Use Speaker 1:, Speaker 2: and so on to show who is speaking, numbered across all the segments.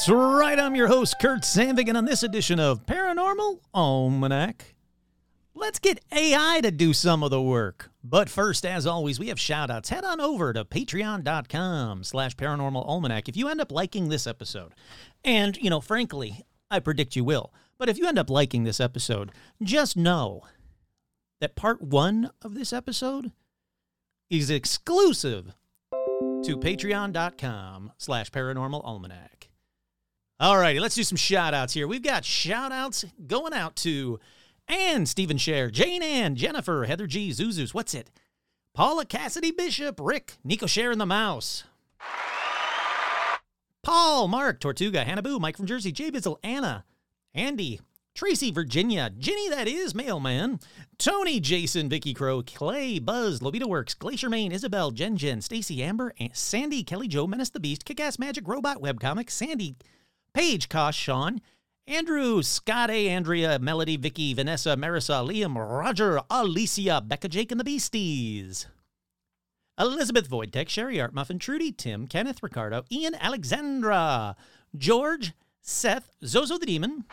Speaker 1: That's right. I'm your host, Kurt Sandvig, and on this edition of Paranormal Almanac, let's get AI to do some of the work. But first, as always, we have shout outs. Head on over to patreon.com slash paranormal almanac if you end up liking this episode. And, you know, frankly, I predict you will. But if you end up liking this episode, just know that part one of this episode is exclusive to patreon.com slash paranormal almanac. All righty, let's do some shout outs here. We've got shout outs going out to Ann, Stephen Share, Jane Ann, Jennifer, Heather G, Zuzus, what's it? Paula Cassidy Bishop, Rick, Nico Share and the Mouse. Paul, Mark, Tortuga, Hannah Boo, Mike from Jersey, Jay Bizzle, Anna, Andy, Tracy, Virginia, Ginny, that is, Mailman, Tony, Jason, Vicky Crow, Clay, Buzz, Lobita Works, Glacier Main, Isabel, Jen Jen, Stacy Amber, and Sandy, Kelly Joe, Menace the Beast, Kickass Magic, Robot Webcomic, Sandy, Paige, Kosh, Sean, Andrew, Scott A, Andrea, Melody, Vicky, Vanessa, Marissa, Liam, Roger, Alicia, Becca, Jake, and the Beasties. Elizabeth Voidtech, Sherry Art Muffin, Trudy, Tim, Kenneth Ricardo, Ian Alexandra, George, Seth, Zozo the Demon,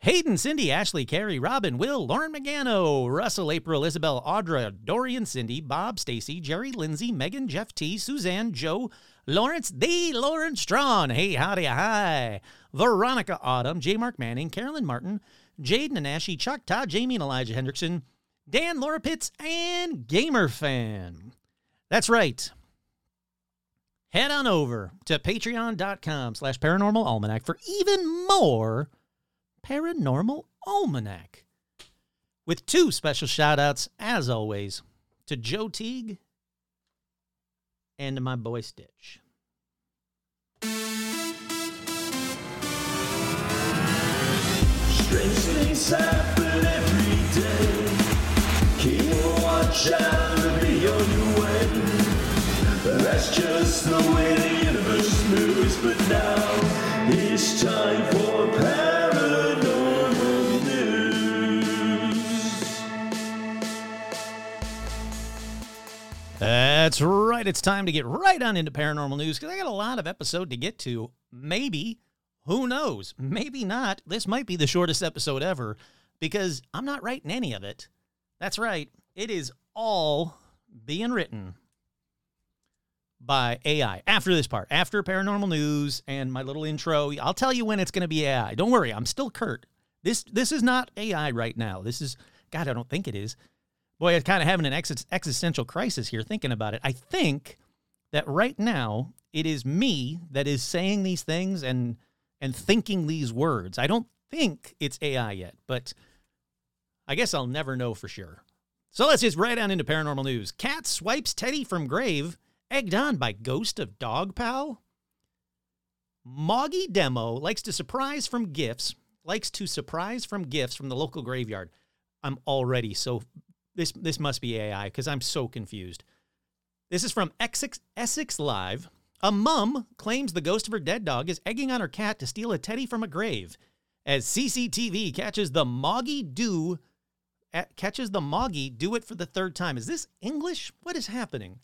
Speaker 1: Hayden, Cindy, Ashley, Carrie, Robin, Will, Lauren Magano, Russell, April, Isabel, Audra, Dorian, Cindy, Bob, Stacy, Jerry, Lindsay, Megan, Jeff T, Suzanne, Joe, Lawrence, the Lawrence Strawn, hey, howdy, hi, Veronica Autumn, J. Mark Manning, Carolyn Martin, Jade Nanashi, Chuck Todd, Jamie and Elijah Hendrickson, Dan, Laura Pitts, and Gamer Fan. That's right. Head on over to patreon.com slash paranormal almanac for even more Paranormal Almanac. With two special shout outs, as always, to Joe Teague and to my boy Stitch.
Speaker 2: Strange things happen every day. Keep watch out and be on your way. That's just the way the universe moves. But now it's time
Speaker 1: That's right. It's time to get right on into paranormal news because I got a lot of episode to get to. Maybe, who knows? Maybe not. This might be the shortest episode ever because I'm not writing any of it. That's right. It is all being written by AI after this part, after paranormal news and my little intro. I'll tell you when it's going to be AI. Don't worry, I'm still Kurt. This this is not AI right now. This is God. I don't think it is. Boy, I'm kind of having an ex- existential crisis here thinking about it. I think that right now it is me that is saying these things and and thinking these words. I don't think it's AI yet, but I guess I'll never know for sure. So let's just right on into paranormal news. Cat swipes Teddy from grave, egged on by ghost of dog pal. Moggy Demo likes to surprise from gifts, likes to surprise from gifts from the local graveyard. I'm already so this this must be AI because I'm so confused. This is from Essex, Essex Live. A mum claims the ghost of her dead dog is egging on her cat to steal a teddy from a grave. As CCTV catches the Moggy do uh, catches the Moggy do it for the third time. Is this English? What is happening?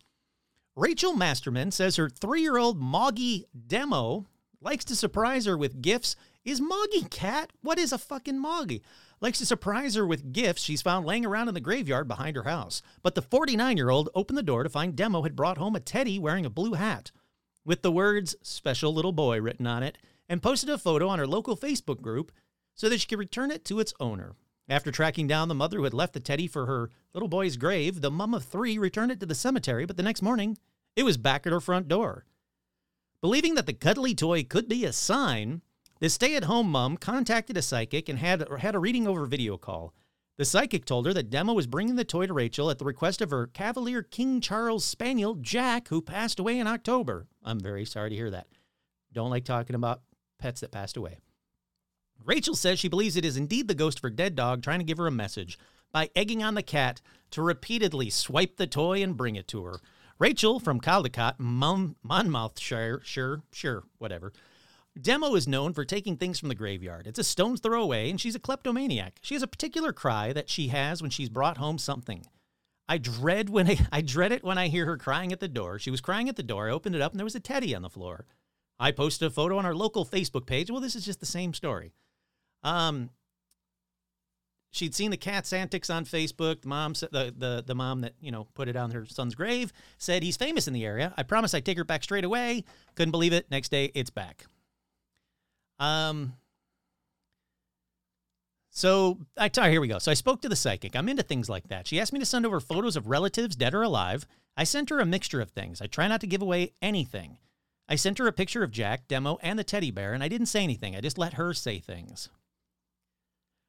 Speaker 1: Rachel Masterman says her three-year-old Moggy demo likes to surprise her with gifts. Is Moggy cat? What is a fucking Moggy? Likes to surprise her with gifts she's found laying around in the graveyard behind her house. But the 49 year old opened the door to find Demo had brought home a teddy wearing a blue hat with the words special little boy written on it and posted a photo on her local Facebook group so that she could return it to its owner. After tracking down the mother who had left the teddy for her little boy's grave, the mum of three returned it to the cemetery, but the next morning it was back at her front door. Believing that the cuddly toy could be a sign, the stay at home mom contacted a psychic and had, had a reading over video call. The psychic told her that Demo was bringing the toy to Rachel at the request of her Cavalier King Charles Spaniel, Jack, who passed away in October. I'm very sorry to hear that. Don't like talking about pets that passed away. Rachel says she believes it is indeed the ghost of her dead dog trying to give her a message by egging on the cat to repeatedly swipe the toy and bring it to her. Rachel from Caldicot, Mon- Monmouthshire, sure, sure, whatever. Demo is known for taking things from the graveyard. It's a stone's throw away, and she's a kleptomaniac. She has a particular cry that she has when she's brought home something. I dread when I, I dread it when I hear her crying at the door. She was crying at the door. I opened it up, and there was a teddy on the floor. I posted a photo on our local Facebook page. Well, this is just the same story. Um, she'd seen the cat's antics on Facebook. The mom, the, the the mom that you know put it on her son's grave, said he's famous in the area. I promised I'd take her back straight away. Couldn't believe it. Next day, it's back. Um. So I here we go. So I spoke to the psychic. I'm into things like that. She asked me to send over photos of relatives, dead or alive. I sent her a mixture of things. I try not to give away anything. I sent her a picture of Jack, Demo, and the teddy bear, and I didn't say anything. I just let her say things.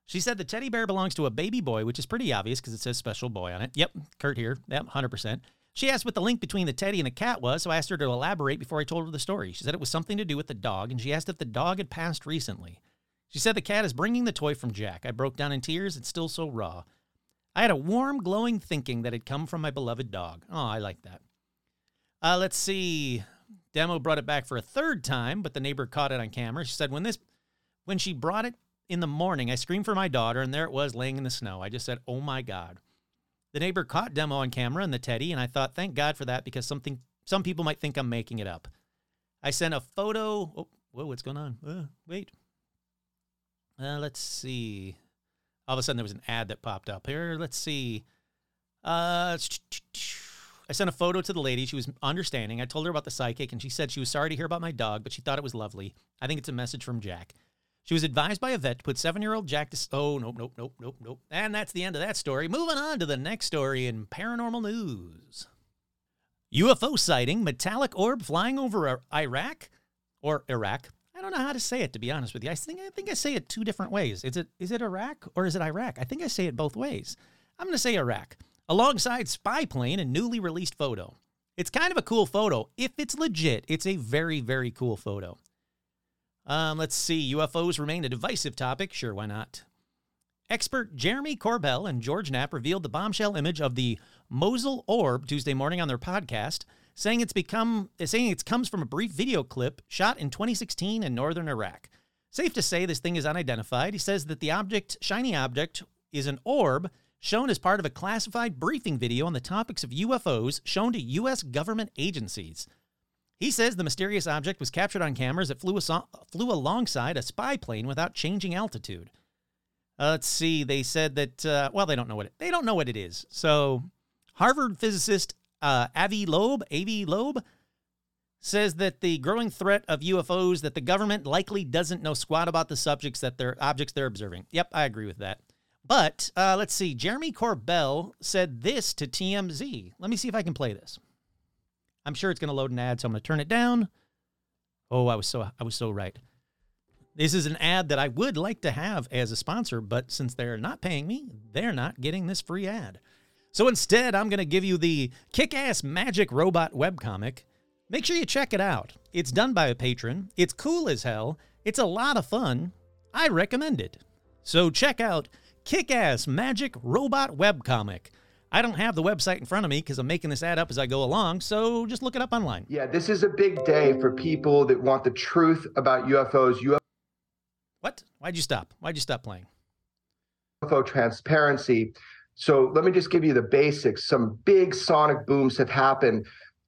Speaker 1: She said the teddy bear belongs to a baby boy, which is pretty obvious because it says special boy on it. Yep, Kurt here. Yep, 100%. She asked what the link between the teddy and the cat was, so I asked her to elaborate before I told her the story. She said it was something to do with the dog, and she asked if the dog had passed recently. She said the cat is bringing the toy from Jack. I broke down in tears. It's still so raw. I had a warm, glowing thinking that had come from my beloved dog. Oh, I like that. Uh, let's see. Demo brought it back for a third time, but the neighbor caught it on camera. She said when this, when she brought it in the morning, I screamed for my daughter, and there it was laying in the snow. I just said, "Oh my God." The neighbor caught Demo on camera and the teddy, and I thought, "Thank God for that," because something some people might think I'm making it up. I sent a photo. Oh, whoa, what's going on? Uh, wait. Uh, let's see. All of a sudden, there was an ad that popped up here. Let's see. Uh, I sent a photo to the lady. She was understanding. I told her about the psychic, and she said she was sorry to hear about my dog, but she thought it was lovely. I think it's a message from Jack. She was advised by a vet to put seven year old Jack to. Oh, nope, nope, nope, nope, nope. And that's the end of that story. Moving on to the next story in paranormal news UFO sighting, metallic orb flying over Iraq or Iraq. I don't know how to say it to be honest with you. I think I think I say it two different ways. Is it is it Iraq or is it Iraq? I think I say it both ways. I'm going to say Iraq alongside spy plane and newly released photo. It's kind of a cool photo. If it's legit, it's a very very cool photo. Um, let's see. UFOs remain a divisive topic. Sure, why not? Expert Jeremy Corbell and George Knapp revealed the bombshell image of the Mosul orb Tuesday morning on their podcast, saying it's become saying it comes from a brief video clip shot in 2016 in northern Iraq. Safe to say this thing is unidentified. He says that the object, shiny object, is an orb shown as part of a classified briefing video on the topics of UFOs shown to U.S. government agencies. He says the mysterious object was captured on cameras that flew, flew alongside a spy plane without changing altitude. Uh, let's see. They said that uh, well, they don't know what it, they don't know what it is. So, Harvard physicist uh, Avi Loeb, Avi Loeb, says that the growing threat of UFOs that the government likely doesn't know squat about the subjects that they're objects they're observing. Yep, I agree with that. But uh, let's see. Jeremy Corbell said this to TMZ. Let me see if I can play this. I'm sure it's going to load an ad, so I'm going to turn it down. Oh, I was so I was so right. This is an ad that I would like to have as a sponsor, but since they're not paying me, they're not getting this free ad. So instead, I'm going to give you the kick-ass magic robot webcomic. Make sure you check it out. It's done by a patron. It's cool as hell. It's a lot of fun. I recommend it. So check out Kick-ass Magic Robot Webcomic. I don't have the website in front of me because I'm making this ad up as I go along, so just look it up online.
Speaker 3: Yeah, this is a big day for people that want the truth about UFOs. UFO
Speaker 1: What? Why'd you stop? Why'd you stop playing?
Speaker 3: UFO transparency. So let me just give you the basics. Some big sonic booms have happened.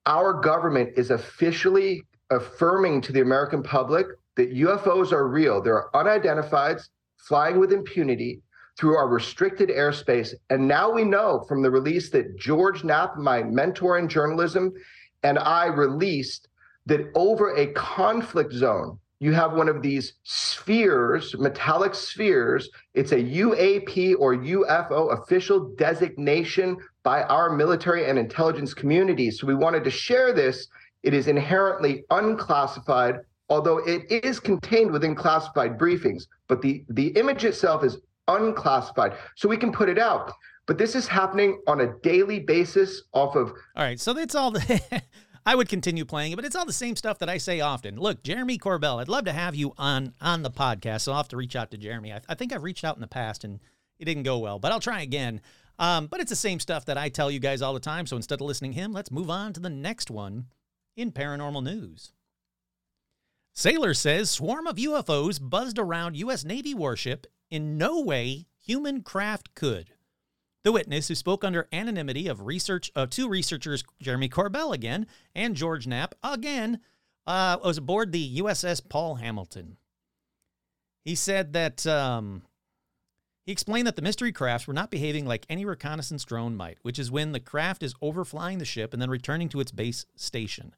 Speaker 3: Our government is officially affirming to the American public that UFOs are real. They're unidentified, flying with impunity through our restricted airspace. And now we know from the release that George Knapp, my mentor in journalism, and I released that over a conflict zone, you have one of these spheres, metallic spheres. It's a UAP or UFO official designation by our military and intelligence community. So we wanted to share this. It is inherently unclassified, although it is contained within classified briefings. But the, the image itself is unclassified, so we can put it out. But this is happening on a daily basis off of
Speaker 1: All right, so that's all the. I would continue playing it, but it's all the same stuff that I say often. Look, Jeremy Corbell, I'd love to have you on on the podcast, so I'll have to reach out to Jeremy. I, I think I've reached out in the past and it didn't go well, but I'll try again. Um, but it's the same stuff that I tell you guys all the time. So instead of listening to him, let's move on to the next one in paranormal news. Sailor says swarm of UFOs buzzed around U.S. Navy warship. In no way human craft could. The witness, who spoke under anonymity of research uh, two researchers, Jeremy Corbell again and George Knapp again, uh, was aboard the USS Paul Hamilton. He said that um, he explained that the mystery crafts were not behaving like any reconnaissance drone might, which is when the craft is overflying the ship and then returning to its base station.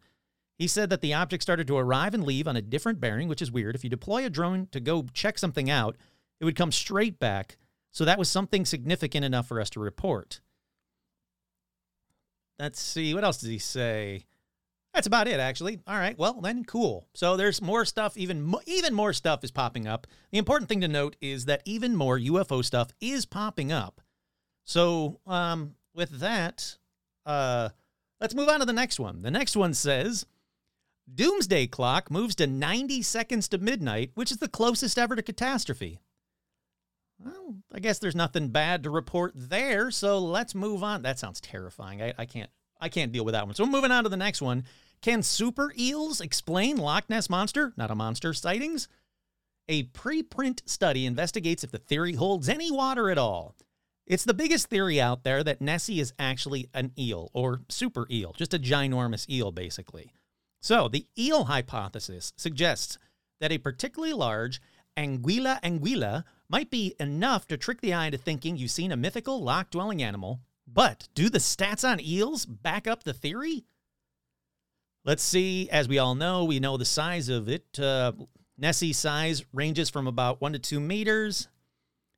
Speaker 1: He said that the object started to arrive and leave on a different bearing, which is weird. If you deploy a drone to go check something out, it would come straight back so that was something significant enough for us to report. Let's see, what else does he say? That's about it, actually. All right, well then, cool. So there's more stuff. Even mo- even more stuff is popping up. The important thing to note is that even more UFO stuff is popping up. So um, with that, uh, let's move on to the next one. The next one says. Doomsday clock moves to 90 seconds to midnight, which is the closest ever to catastrophe. Well, I guess there's nothing bad to report there, so let's move on. That sounds terrifying. I, I can't I can't deal with that one. So moving on to the next one. Can super eels explain Loch Ness monster, not a monster, sightings? A preprint study investigates if the theory holds any water at all. It's the biggest theory out there that Nessie is actually an eel or super eel, just a ginormous eel, basically. So, the eel hypothesis suggests that a particularly large Anguilla anguilla might be enough to trick the eye into thinking you've seen a mythical loch dwelling animal. But do the stats on eels back up the theory? Let's see. As we all know, we know the size of it. Uh, Nessie's size ranges from about 1 to 2 meters,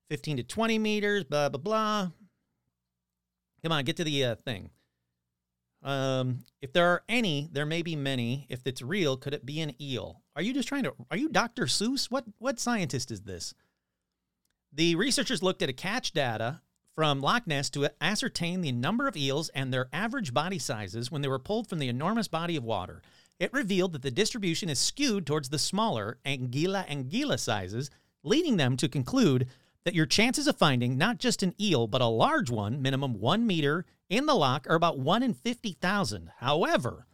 Speaker 1: 15 to 20 meters, blah, blah, blah. Come on, get to the uh, thing. Um, if there are any, there may be many. If it's real, could it be an eel? Are you just trying to? Are you Dr. Seuss? What what scientist is this? The researchers looked at a catch data from Loch Ness to ascertain the number of eels and their average body sizes when they were pulled from the enormous body of water. It revealed that the distribution is skewed towards the smaller Anguilla anguilla sizes, leading them to conclude that your chances of finding not just an eel, but a large one, minimum one meter, in the loch are about 1 in 50,000. However,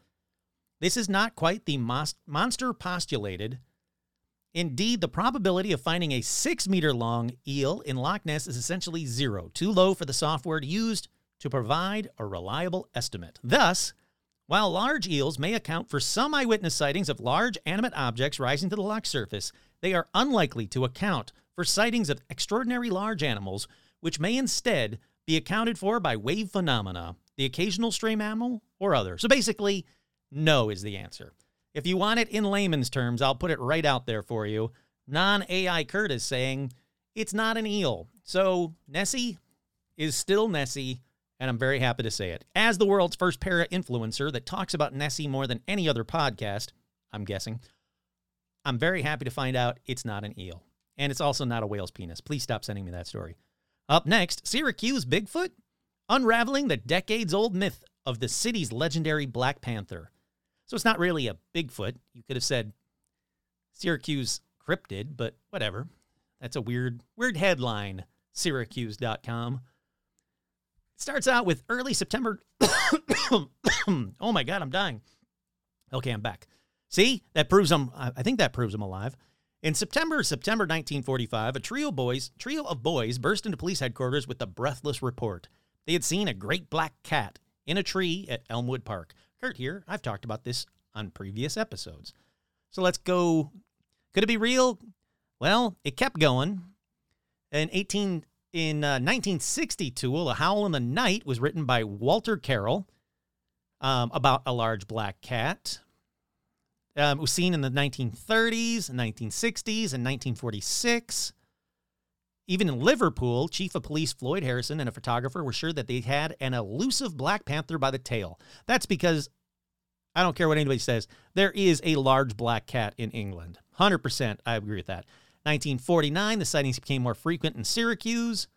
Speaker 1: this is not quite the monster postulated. Indeed, the probability of finding a six meter long eel in Loch Ness is essentially zero, too low for the software used to provide a reliable estimate. Thus, while large eels may account for some eyewitness sightings of large animate objects rising to the loch surface, they are unlikely to account for sightings of extraordinary large animals, which may instead be accounted for by wave phenomena, the occasional stray mammal, or other. So basically, no is the answer. If you want it in layman's terms, I'll put it right out there for you. Non AI Kurt is saying it's not an eel. So Nessie is still Nessie, and I'm very happy to say it. As the world's first para influencer that talks about Nessie more than any other podcast, I'm guessing, I'm very happy to find out it's not an eel. And it's also not a whale's penis. Please stop sending me that story. Up next, Syracuse Bigfoot, unraveling the decades old myth of the city's legendary Black Panther. So it's not really a Bigfoot. You could have said Syracuse cryptid, but whatever. That's a weird, weird headline. Syracuse.com. It starts out with early September. oh my God, I'm dying. Okay, I'm back. See, that proves I'm. I think that proves I'm alive. In September, September 1945, a trio boys, trio of boys burst into police headquarters with a breathless report. They had seen a great black cat in a tree at Elmwood Park. Kurt here. I've talked about this on previous episodes. So let's go. Could it be real? Well, it kept going. In 18 in uh, 1962, A Howl in the Night was written by Walter Carroll um, about a large black cat. Um, it was seen in the 1930s, 1960s, and 1946. Even in Liverpool, Chief of Police Floyd Harrison and a photographer were sure that they had an elusive Black Panther by the tail. That's because I don't care what anybody says, there is a large black cat in England. 100%, I agree with that. 1949, the sightings became more frequent in Syracuse.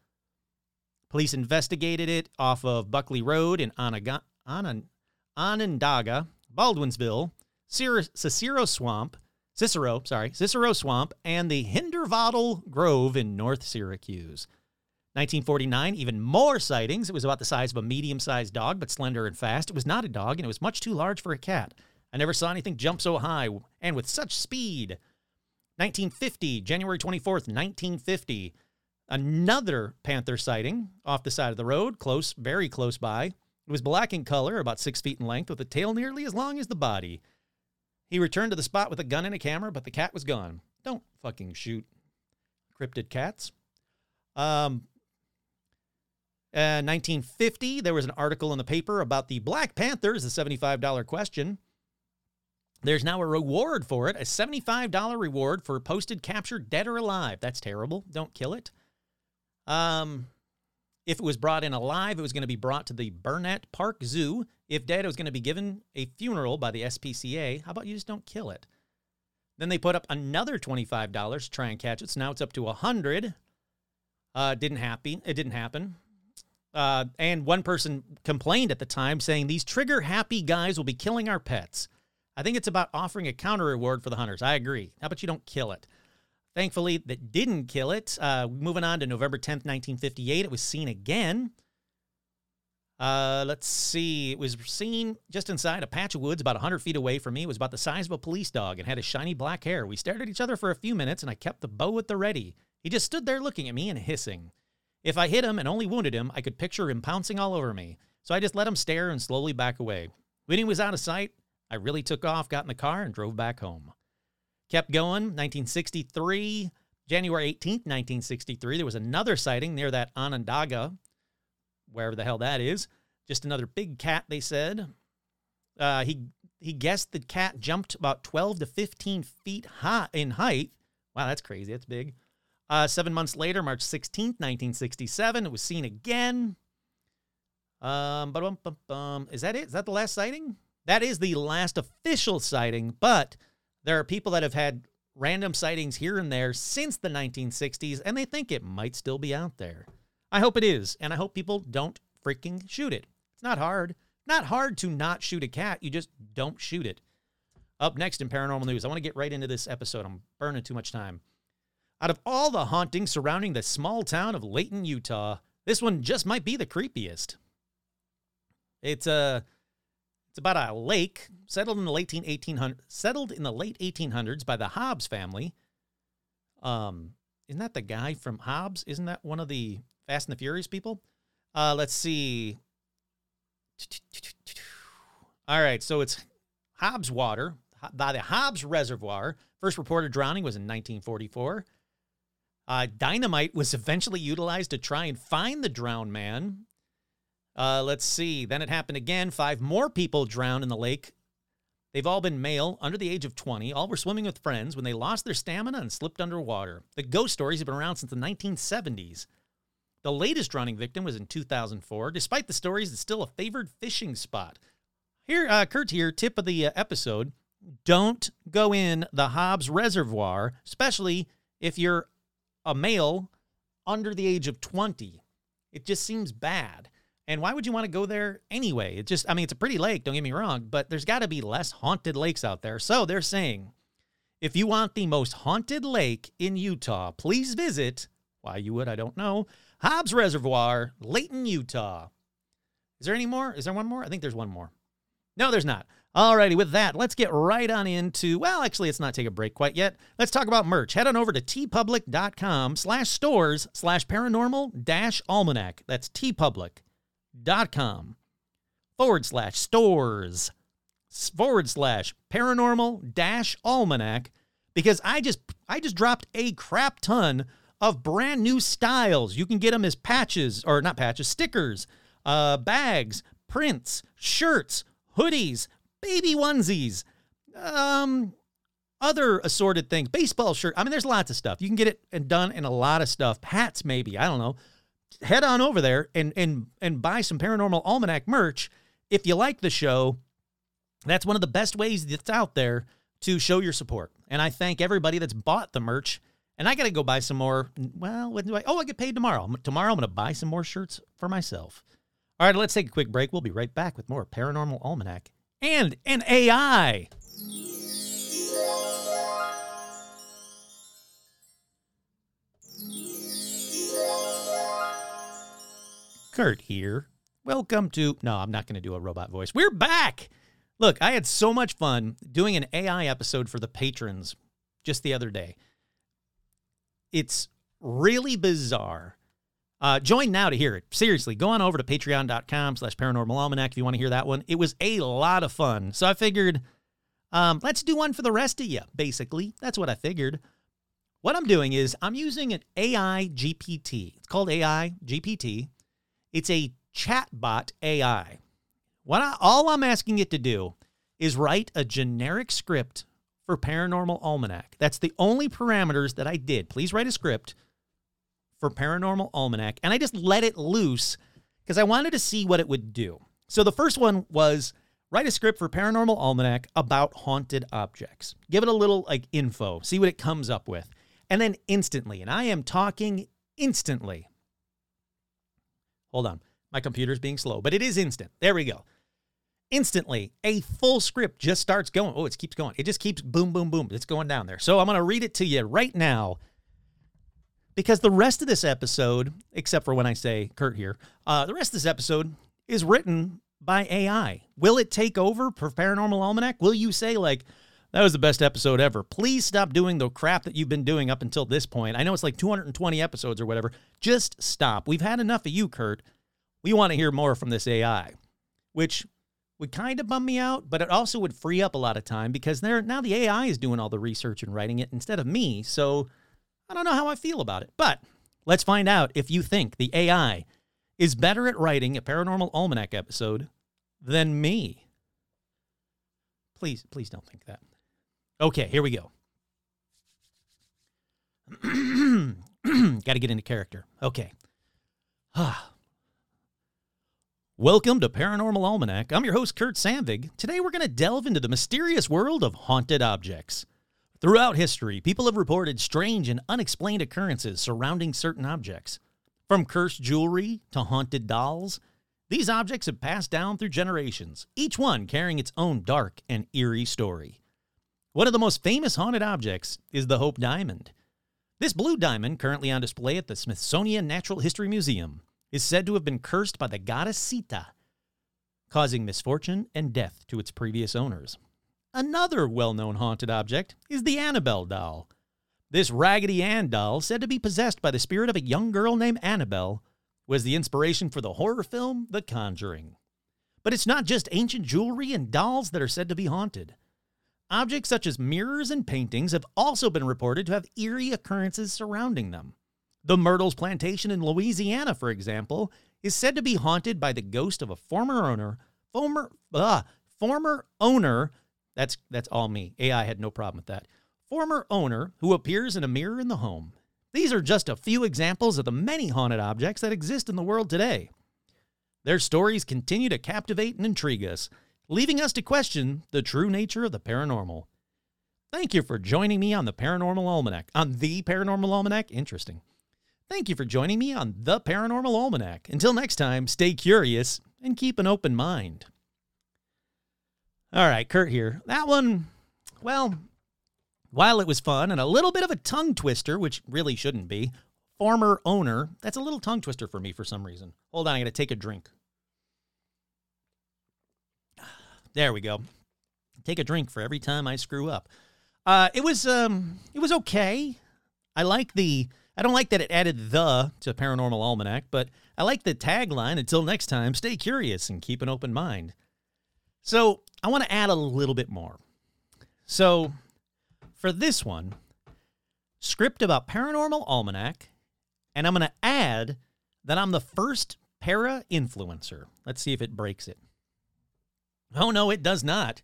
Speaker 1: Police investigated it off of Buckley Road in Onondaga, Baldwinsville, Cicero Swamp, Cicero, sorry, Cicero Swamp, and the Hindervattle Grove in North Syracuse. 1949, even more sightings. It was about the size of a medium sized dog, but slender and fast. It was not a dog, and it was much too large for a cat. I never saw anything jump so high and with such speed. 1950, January 24th, 1950. Another panther sighting off the side of the road, close, very close by. It was black in color, about six feet in length, with a tail nearly as long as the body. He returned to the spot with a gun and a camera, but the cat was gone. Don't fucking shoot cryptid cats. Um, uh, 1950, there was an article in the paper about the Black Panthers, the $75 question. There's now a reward for it, a $75 reward for posted captured dead or alive. That's terrible. Don't kill it. Um, if it was brought in alive, it was going to be brought to the Burnett Park Zoo. If it was going to be given a funeral by the SPCA. How about you just don't kill it? Then they put up another $25 to try and catch it. So now it's up to 100 uh, didn't happen. It didn't happen. Uh, and one person complained at the time saying these trigger happy guys will be killing our pets. I think it's about offering a counter reward for the hunters. I agree. How about you don't kill it? Thankfully, that didn't kill it. Uh, moving on to November 10th, 1958, it was seen again. Uh, let's see. It was seen just inside a patch of woods about 100 feet away from me. It was about the size of a police dog and had a shiny black hair. We stared at each other for a few minutes, and I kept the bow at the ready. He just stood there looking at me and hissing. If I hit him and only wounded him, I could picture him pouncing all over me. So I just let him stare and slowly back away. When he was out of sight, I really took off, got in the car, and drove back home. Kept going. 1963, January 18th, 1963, there was another sighting near that Onondaga, wherever the hell that is. Just another big cat, they said. Uh, he he guessed the cat jumped about 12 to 15 feet high in height. Wow, that's crazy. That's big. Uh, seven months later, March 16th, 1967, it was seen again. Um, bum. Is that it? Is that the last sighting? That is the last official sighting, but there are people that have had random sightings here and there since the 1960s, and they think it might still be out there. I hope it is, and I hope people don't freaking shoot it. It's not hard. Not hard to not shoot a cat. You just don't shoot it. Up next in paranormal news, I want to get right into this episode. I'm burning too much time. Out of all the hauntings surrounding the small town of Layton, Utah, this one just might be the creepiest. It's a it's about a lake settled in the late 1800s, settled in the late 1800s by the Hobbs family. Um, isn't that the guy from Hobbs? Isn't that one of the Fast and the Furious people? Uh, let's see. All right, so it's Hobbs Water by the Hobbs Reservoir. First reported drowning was in 1944. Uh, dynamite was eventually utilized to try and find the drowned man. Uh, let's see. Then it happened again. Five more people drowned in the lake. They've all been male, under the age of 20. All were swimming with friends when they lost their stamina and slipped underwater. The ghost stories have been around since the 1970s. The latest drowning victim was in 2004. Despite the stories, it's still a favored fishing spot. Here, uh, Kurt here, tip of the uh, episode. Don't go in the Hobbs Reservoir, especially if you're a male under the age of 20. It just seems bad. And why would you want to go there anyway? It just, I mean, it's a pretty lake, don't get me wrong, but there's got to be less haunted lakes out there. So they're saying if you want the most haunted lake in Utah, please visit, why you would, I don't know, Hobbs Reservoir, Layton, Utah. Is there any more? Is there one more? I think there's one more. No, there's not. Alrighty, with that, let's get right on into, well, actually, let's not take a break quite yet. Let's talk about merch. Head on over to teepublic.com slash stores slash paranormal dash almanac. That's teepublic.com forward slash stores forward slash paranormal dash almanac because I just I just dropped a crap ton of brand new styles. You can get them as patches or not patches, stickers, uh, bags, prints, shirts, hoodies, baby onesies, um, other assorted things, baseball shirt. I mean, there's lots of stuff. You can get it and done in a lot of stuff. Hats, maybe. I don't know. Head on over there and and and buy some paranormal almanac merch. If you like the show, that's one of the best ways that's out there to show your support. And I thank everybody that's bought the merch And I got to go buy some more. Well, when do I? Oh, I get paid tomorrow. Tomorrow I'm going to buy some more shirts for myself. All right, let's take a quick break. We'll be right back with more Paranormal Almanac and an AI. Kurt here. Welcome to. No, I'm not going to do a robot voice. We're back. Look, I had so much fun doing an AI episode for the patrons just the other day. It's really bizarre. Uh, join now to hear it. Seriously, go on over to patreon.com slash paranormal almanac if you want to hear that one. It was a lot of fun. So I figured, um, let's do one for the rest of you, basically. That's what I figured. What I'm doing is I'm using an AI GPT. It's called AI GPT. It's a chatbot AI. What I, all I'm asking it to do is write a generic script for Paranormal Almanac. That's the only parameters that I did. Please write a script for Paranormal Almanac. And I just let it loose because I wanted to see what it would do. So the first one was write a script for Paranormal Almanac about haunted objects. Give it a little like info, see what it comes up with. And then instantly, and I am talking instantly. Hold on. My computer's being slow, but it is instant. There we go. Instantly, a full script just starts going. Oh, it keeps going. It just keeps boom, boom, boom. It's going down there. So I'm going to read it to you right now because the rest of this episode, except for when I say Kurt here, uh, the rest of this episode is written by AI. Will it take over for Paranormal Almanac? Will you say, like, that was the best episode ever? Please stop doing the crap that you've been doing up until this point. I know it's like 220 episodes or whatever. Just stop. We've had enough of you, Kurt. We want to hear more from this AI, which would kind of bum me out, but it also would free up a lot of time because there now the AI is doing all the research and writing it instead of me. So I don't know how I feel about it. But let's find out if you think the AI is better at writing a paranormal almanac episode than me. Please, please don't think that. Okay, here we go. Got to get into character. Okay. Ah. Welcome to Paranormal Almanac. I'm your host, Kurt Sandvig. Today we're going to delve into the mysterious world of haunted objects. Throughout history, people have reported strange and unexplained occurrences surrounding certain objects. From cursed jewelry to haunted dolls, these objects have passed down through generations, each one carrying its own dark and eerie story. One of the most famous haunted objects is the Hope Diamond. This blue diamond, currently on display at the Smithsonian Natural History Museum, is said to have been cursed by the goddess Sita, causing misfortune and death to its previous owners. Another well known haunted object is the Annabelle doll. This Raggedy Ann doll, said to be possessed by the spirit of a young girl named Annabelle, was the inspiration for the horror film The Conjuring. But it's not just ancient jewelry and dolls that are said to be haunted. Objects such as mirrors and paintings have also been reported to have eerie occurrences surrounding them. The Myrtles Plantation in Louisiana, for example, is said to be haunted by the ghost of a former owner, former uh, former owner. That's that's all me. AI had no problem with that. Former owner who appears in a mirror in the home. These are just a few examples of the many haunted objects that exist in the world today. Their stories continue to captivate and intrigue us, leaving us to question the true nature of the paranormal. Thank you for joining me on the Paranormal Almanac. On the Paranormal Almanac? Interesting. Thank you for joining me on The Paranormal Almanac. Until next time, stay curious and keep an open mind. All right, Kurt here. That one, well, while it was fun and a little bit of a tongue twister, which really shouldn't be, former owner, that's a little tongue twister for me for some reason. Hold on, I gotta take a drink. There we go. Take a drink for every time I screw up. Uh, it was um, it was okay. I like the I don't like that it added the to Paranormal Almanac, but I like the tagline until next time, stay curious and keep an open mind. So I want to add a little bit more. So for this one, script about Paranormal Almanac, and I'm going to add that I'm the first para influencer. Let's see if it breaks it. Oh, no, it does not.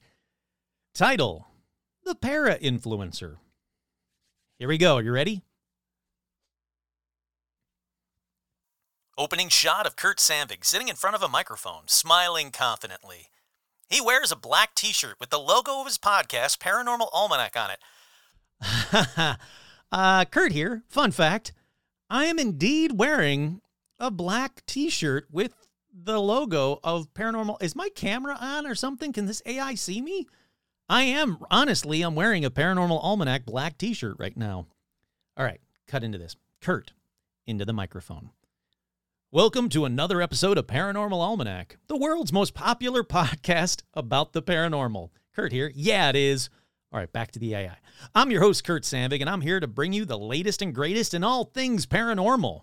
Speaker 1: Title The Para Influencer. Here we go. Are you ready? Opening shot of Kurt Sandvig sitting in front of a microphone, smiling confidently. He wears a black t shirt with the logo of his podcast, Paranormal Almanac, on it. Uh, Kurt here. Fun fact I am indeed wearing a black t shirt with the logo of Paranormal. Is my camera on or something? Can this AI see me? I am, honestly, I'm wearing a Paranormal Almanac black t shirt right now. All right, cut into this. Kurt, into the microphone. Welcome to another episode of Paranormal Almanac, the world's most popular podcast about the paranormal. Kurt here. Yeah, it is. All right, back to the AI. I'm your host, Kurt Sandvig, and I'm here to bring you the latest and greatest in all things paranormal.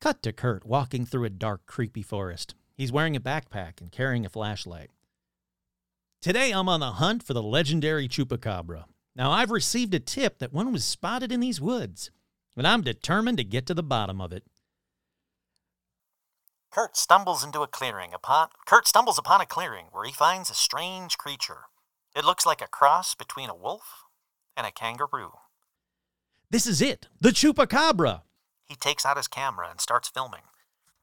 Speaker 1: Cut to Kurt walking through a dark, creepy forest. He's wearing a backpack and carrying a flashlight. Today, I'm on the hunt for the legendary chupacabra. Now, I've received a tip that one was spotted in these woods, and I'm determined to get to the bottom of it.
Speaker 4: Kurt stumbles into a clearing upon Kurt stumbles upon a clearing where he finds a strange creature. It looks like a cross between a wolf and a kangaroo.
Speaker 1: This is it, the chupacabra.
Speaker 4: He takes out his camera and starts filming.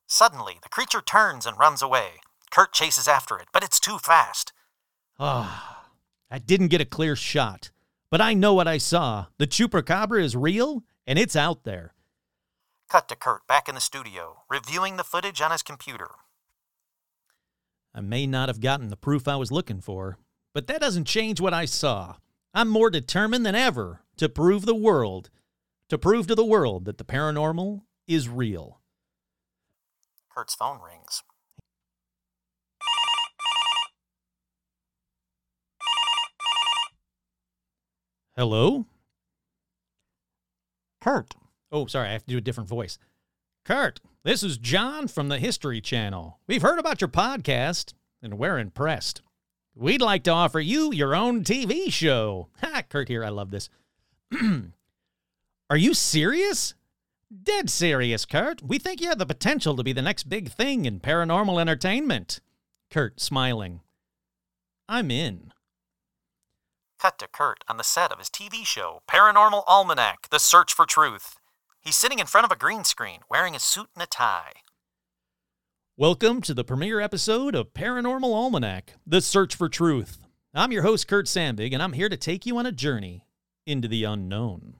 Speaker 4: Suddenly, the creature turns and runs away. Kurt chases after it, but it's too fast.
Speaker 1: Ah, I didn't get a clear shot, but I know what I saw. The chupacabra is real, and it's out there.
Speaker 4: Cut to Kurt back in the studio, reviewing the footage on his computer.
Speaker 1: I may not have gotten the proof I was looking for, but that doesn't change what I saw. I'm more determined than ever to prove the world, to prove to the world that the paranormal is real.
Speaker 4: Kurt's phone rings.
Speaker 1: Hello? Kurt. Oh, sorry, I have to do a different voice. Kurt, this is John from the History Channel. We've heard about your podcast, and we're impressed. We'd like to offer you your own TV show. Ha, Kurt here, I love this. Are you serious? Dead serious, Kurt. We think you have the potential to be the next big thing in paranormal entertainment. Kurt, smiling. I'm in.
Speaker 4: Cut to Kurt on the set of his TV show, Paranormal Almanac The Search for Truth. He's sitting in front of a green screen, wearing a suit and a tie.
Speaker 1: Welcome to the premiere episode of Paranormal Almanac The Search for Truth. I'm your host, Kurt Sandvig, and I'm here to take you on a journey into the unknown.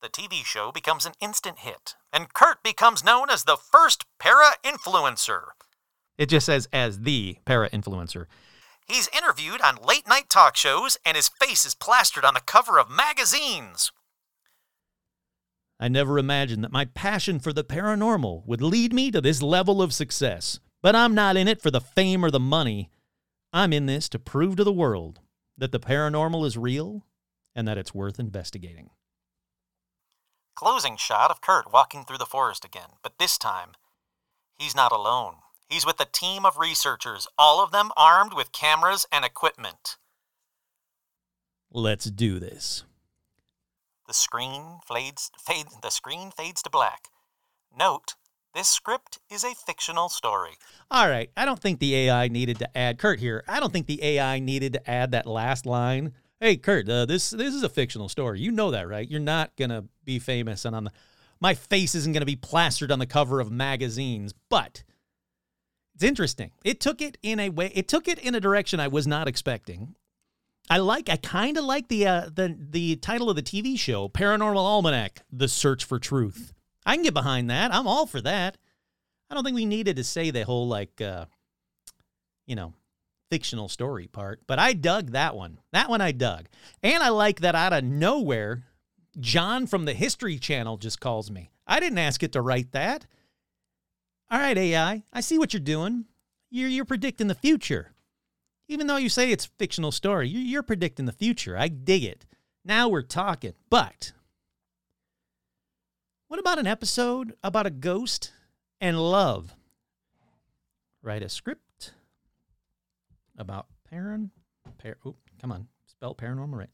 Speaker 4: The TV show becomes an instant hit, and Kurt becomes known as the first para influencer.
Speaker 1: It just says as the para influencer.
Speaker 4: He's interviewed on late night talk shows, and his face is plastered on the cover of magazines.
Speaker 1: I never imagined that my passion for the paranormal would lead me to this level of success. But I'm not in it for the fame or the money. I'm in this to prove to the world that the paranormal is real and that it's worth investigating.
Speaker 4: Closing shot of Kurt walking through the forest again, but this time, he's not alone. He's with a team of researchers, all of them armed with cameras and equipment.
Speaker 1: Let's do this.
Speaker 4: The screen fades, fade, the screen fades to black. Note, this script is a fictional story.
Speaker 1: All right, I don't think the AI needed to add Kurt here. I don't think the AI needed to add that last line. Hey, Kurt, uh, this this is a fictional story. You know that, right? You're not gonna be famous and on the my face isn't gonna be plastered on the cover of magazines. But it's interesting. It took it in a way. It took it in a direction I was not expecting. I like. I kind of like the uh, the the title of the TV show, Paranormal Almanac: The Search for Truth. I can get behind that. I'm all for that. I don't think we needed to say the whole like, uh, you know, fictional story part, but I dug that one. That one I dug, and I like that out of nowhere, John from the History Channel just calls me. I didn't ask it to write that. All right, AI, I see what you're doing. You're you're predicting the future. Even though you say it's fictional story, you're, predicting the future. I dig it. Now we're talking. But what about an episode about a ghost and love? Write a script about paran. Par, oh, come on, spell paranormal right.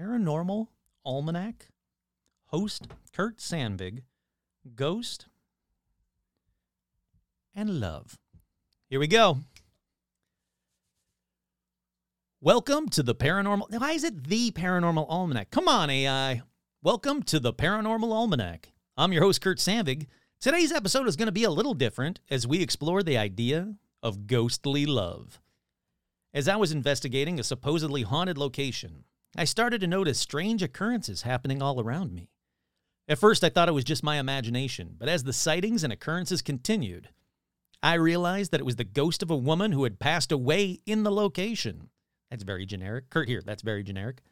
Speaker 1: Paranormal almanac. Host Kurt Sandvig. Ghost and love. Here we go. Welcome to the Paranormal. Why is it the Paranormal Almanac? Come on, AI. Welcome to the Paranormal Almanac. I'm your host, Kurt Sandvig. Today's episode is going to be a little different as we explore the idea of ghostly love. As I was investigating a supposedly haunted location, I started to notice strange occurrences happening all around me. At first, I thought it was just my imagination, but as the sightings and occurrences continued, I realized that it was the ghost of a woman who had passed away in the location. That's very generic. Kurt, here, that's very generic.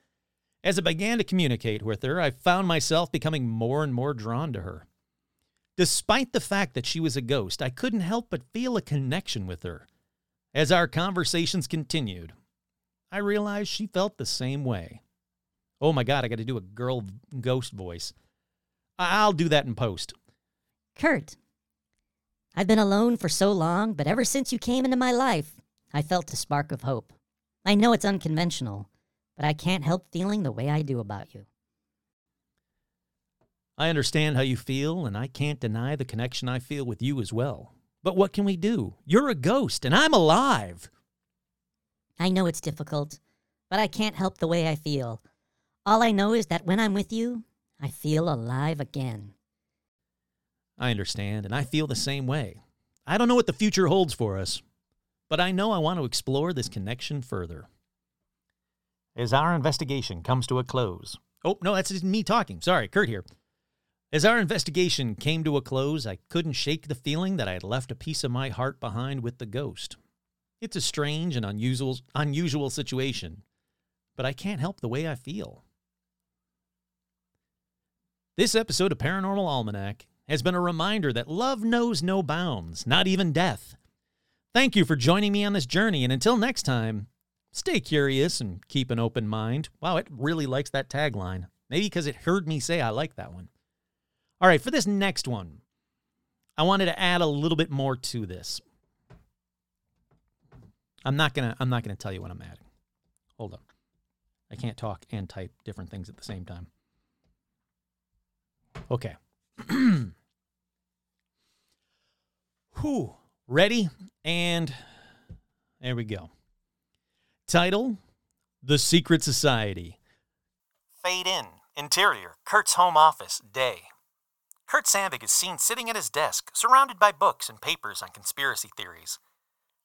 Speaker 1: As I began to communicate with her, I found myself becoming more and more drawn to her. Despite the fact that she was a ghost, I couldn't help but feel a connection with her. As our conversations continued, I realized she felt the same way. Oh my God, I got to do a girl ghost voice. I'll do that in post.
Speaker 5: Kurt, I've been alone for so long, but ever since you came into my life, I felt a spark of hope. I know it's unconventional, but I can't help feeling the way I do about you.
Speaker 1: I understand how you feel, and I can't deny the connection I feel with you as well. But what can we do? You're a ghost, and I'm alive.
Speaker 5: I know it's difficult, but I can't help the way I feel. All I know is that when I'm with you, I feel alive again.
Speaker 1: I understand, and I feel the same way. I don't know what the future holds for us, but I know I want to explore this connection further. As our investigation comes to a close. Oh, no, that's just me talking. Sorry, Kurt here. As our investigation came to a close, I couldn't shake the feeling that I had left a piece of my heart behind with the ghost. It's a strange and unusual, unusual situation, but I can't help the way I feel. This episode of Paranormal Almanac has been a reminder that love knows no bounds, not even death. Thank you for joining me on this journey, and until next time, stay curious and keep an open mind. Wow, it really likes that tagline. Maybe because it heard me say I like that one. All right, for this next one, I wanted to add a little bit more to this. I'm not gonna I'm not gonna tell you what I'm adding. Hold up. I can't talk and type different things at the same time. Okay. Whew. Ready? And there we go. Title The Secret Society.
Speaker 4: Fade in. Interior. Kurt's home office. Day. Kurt Sandvig is seen sitting at his desk, surrounded by books and papers on conspiracy theories.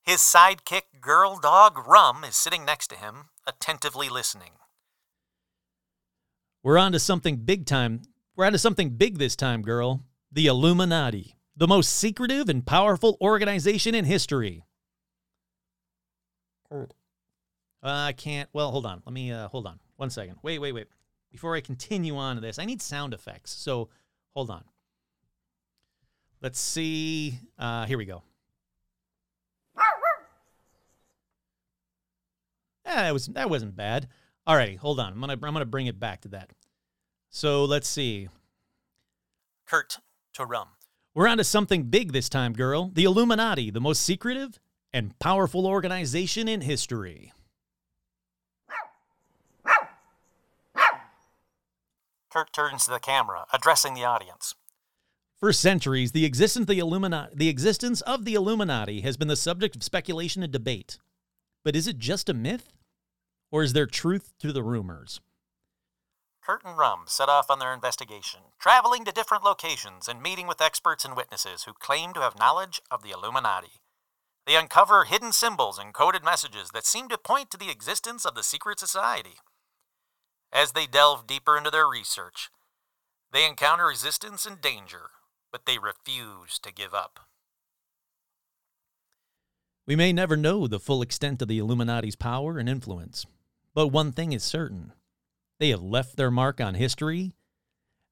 Speaker 4: His sidekick girl dog, Rum, is sitting next to him, attentively listening.
Speaker 1: We're on to something big time. We're on to something big this time, girl. The Illuminati, the most secretive and powerful organization in history. Kurt. Uh, I can't. Well, hold on. Let me, uh, hold on. One second. Wait, wait, wait. Before I continue on to this, I need sound effects. So hold on. Let's see. Uh, here we go. Eh, that was that wasn't bad. Alrighty, hold on. I'm gonna I'm gonna bring it back to that. So let's see.
Speaker 4: Kurt to Rum.
Speaker 1: We're onto something big this time, girl. The Illuminati, the most secretive and powerful organization in history.
Speaker 4: Kirk turns to the camera, addressing the audience.
Speaker 1: For centuries, the existence of the Illuminati, the existence of the Illuminati has been the subject of speculation and debate. But is it just a myth? Or is there truth to the rumors?
Speaker 4: Kurt and Rum set off on their investigation, traveling to different locations and meeting with experts and witnesses who claim to have knowledge of the Illuminati. They uncover hidden symbols and coded messages that seem to point to the existence of the secret society. As they delve deeper into their research, they encounter resistance and danger, but they refuse to give up.
Speaker 1: We may never know the full extent of the Illuminati's power and influence, but one thing is certain they have left their mark on history,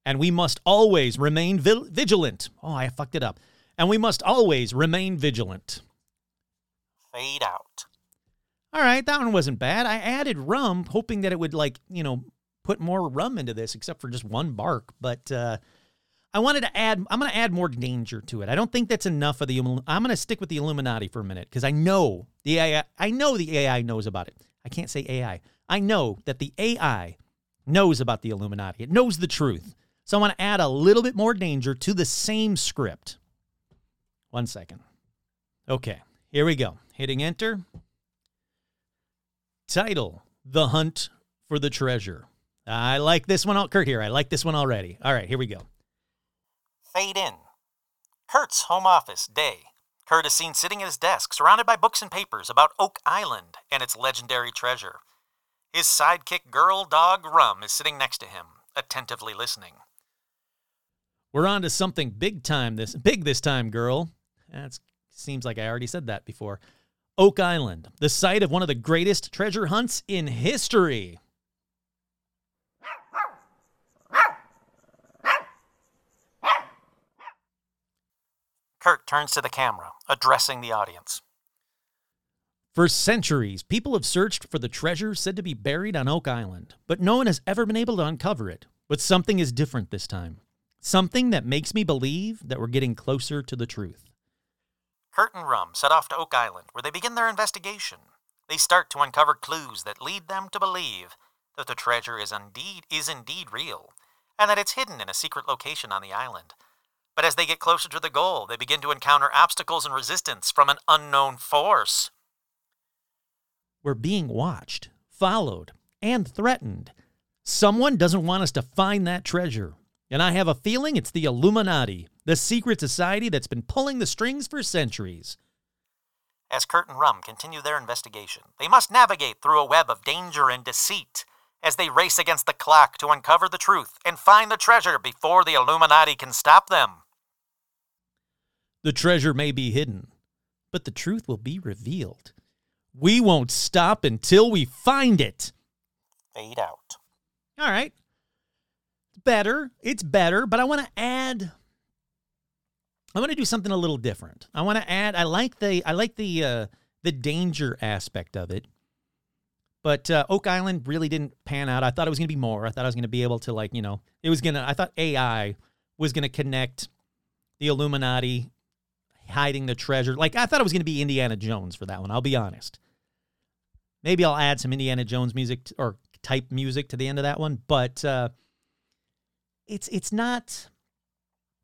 Speaker 1: and we must always remain vil- vigilant. Oh, I fucked it up. And we must always remain vigilant.
Speaker 4: Fade out.
Speaker 1: All right, that one wasn't bad. I added rum, hoping that it would, like, you know, put more rum into this, except for just one bark. But uh, I wanted to add, I'm going to add more danger to it. I don't think that's enough of the, I'm going to stick with the Illuminati for a minute because I know the AI, I know the AI knows about it. I can't say AI. I know that the AI knows about the Illuminati. It knows the truth. So I want to add a little bit more danger to the same script. One second. Okay, here we go. Hitting enter. Title The Hunt for the Treasure. I like this one. Kurt here. I like this one already. All right, here we go.
Speaker 4: Fade in. Kurt's home office, day. Kurt is seen sitting at his desk, surrounded by books and papers about Oak Island and its legendary treasure. His sidekick girl dog Rum is sitting next to him, attentively listening.
Speaker 1: We're on to something big time this big this time, girl. That seems like I already said that before. Oak Island, the site of one of the greatest treasure hunts in history.
Speaker 4: Kurt turns to the camera, addressing the audience.
Speaker 1: For centuries, people have searched for the treasure said to be buried on Oak Island, but no one has ever been able to uncover it. But something is different this time. Something that makes me believe that we're getting closer to the truth.
Speaker 4: Kurt and Rum set off to Oak Island, where they begin their investigation. They start to uncover clues that lead them to believe that the treasure is indeed is indeed real, and that it's hidden in a secret location on the island. But as they get closer to the goal, they begin to encounter obstacles and resistance from an unknown force.
Speaker 1: We're being watched, followed, and threatened. Someone doesn't want us to find that treasure. And I have a feeling it's the Illuminati, the secret society that's been pulling the strings for centuries.
Speaker 4: As Kurt and Rum continue their investigation, they must navigate through a web of danger and deceit as they race against the clock to uncover the truth and find the treasure before the Illuminati can stop them.
Speaker 1: The treasure may be hidden, but the truth will be revealed. We won't stop until we find it.
Speaker 4: Fade out.
Speaker 1: All right. It's better. It's better, but I want to add I want to do something a little different. I want to add I like the I like the uh the danger aspect of it. But uh, Oak Island really didn't pan out. I thought it was going to be more. I thought I was going to be able to like, you know, it was going to I thought AI was going to connect the Illuminati hiding the treasure. Like I thought it was going to be Indiana Jones for that one. I'll be honest. Maybe I'll add some Indiana Jones music t- or type music to the end of that one, but uh, it's it's not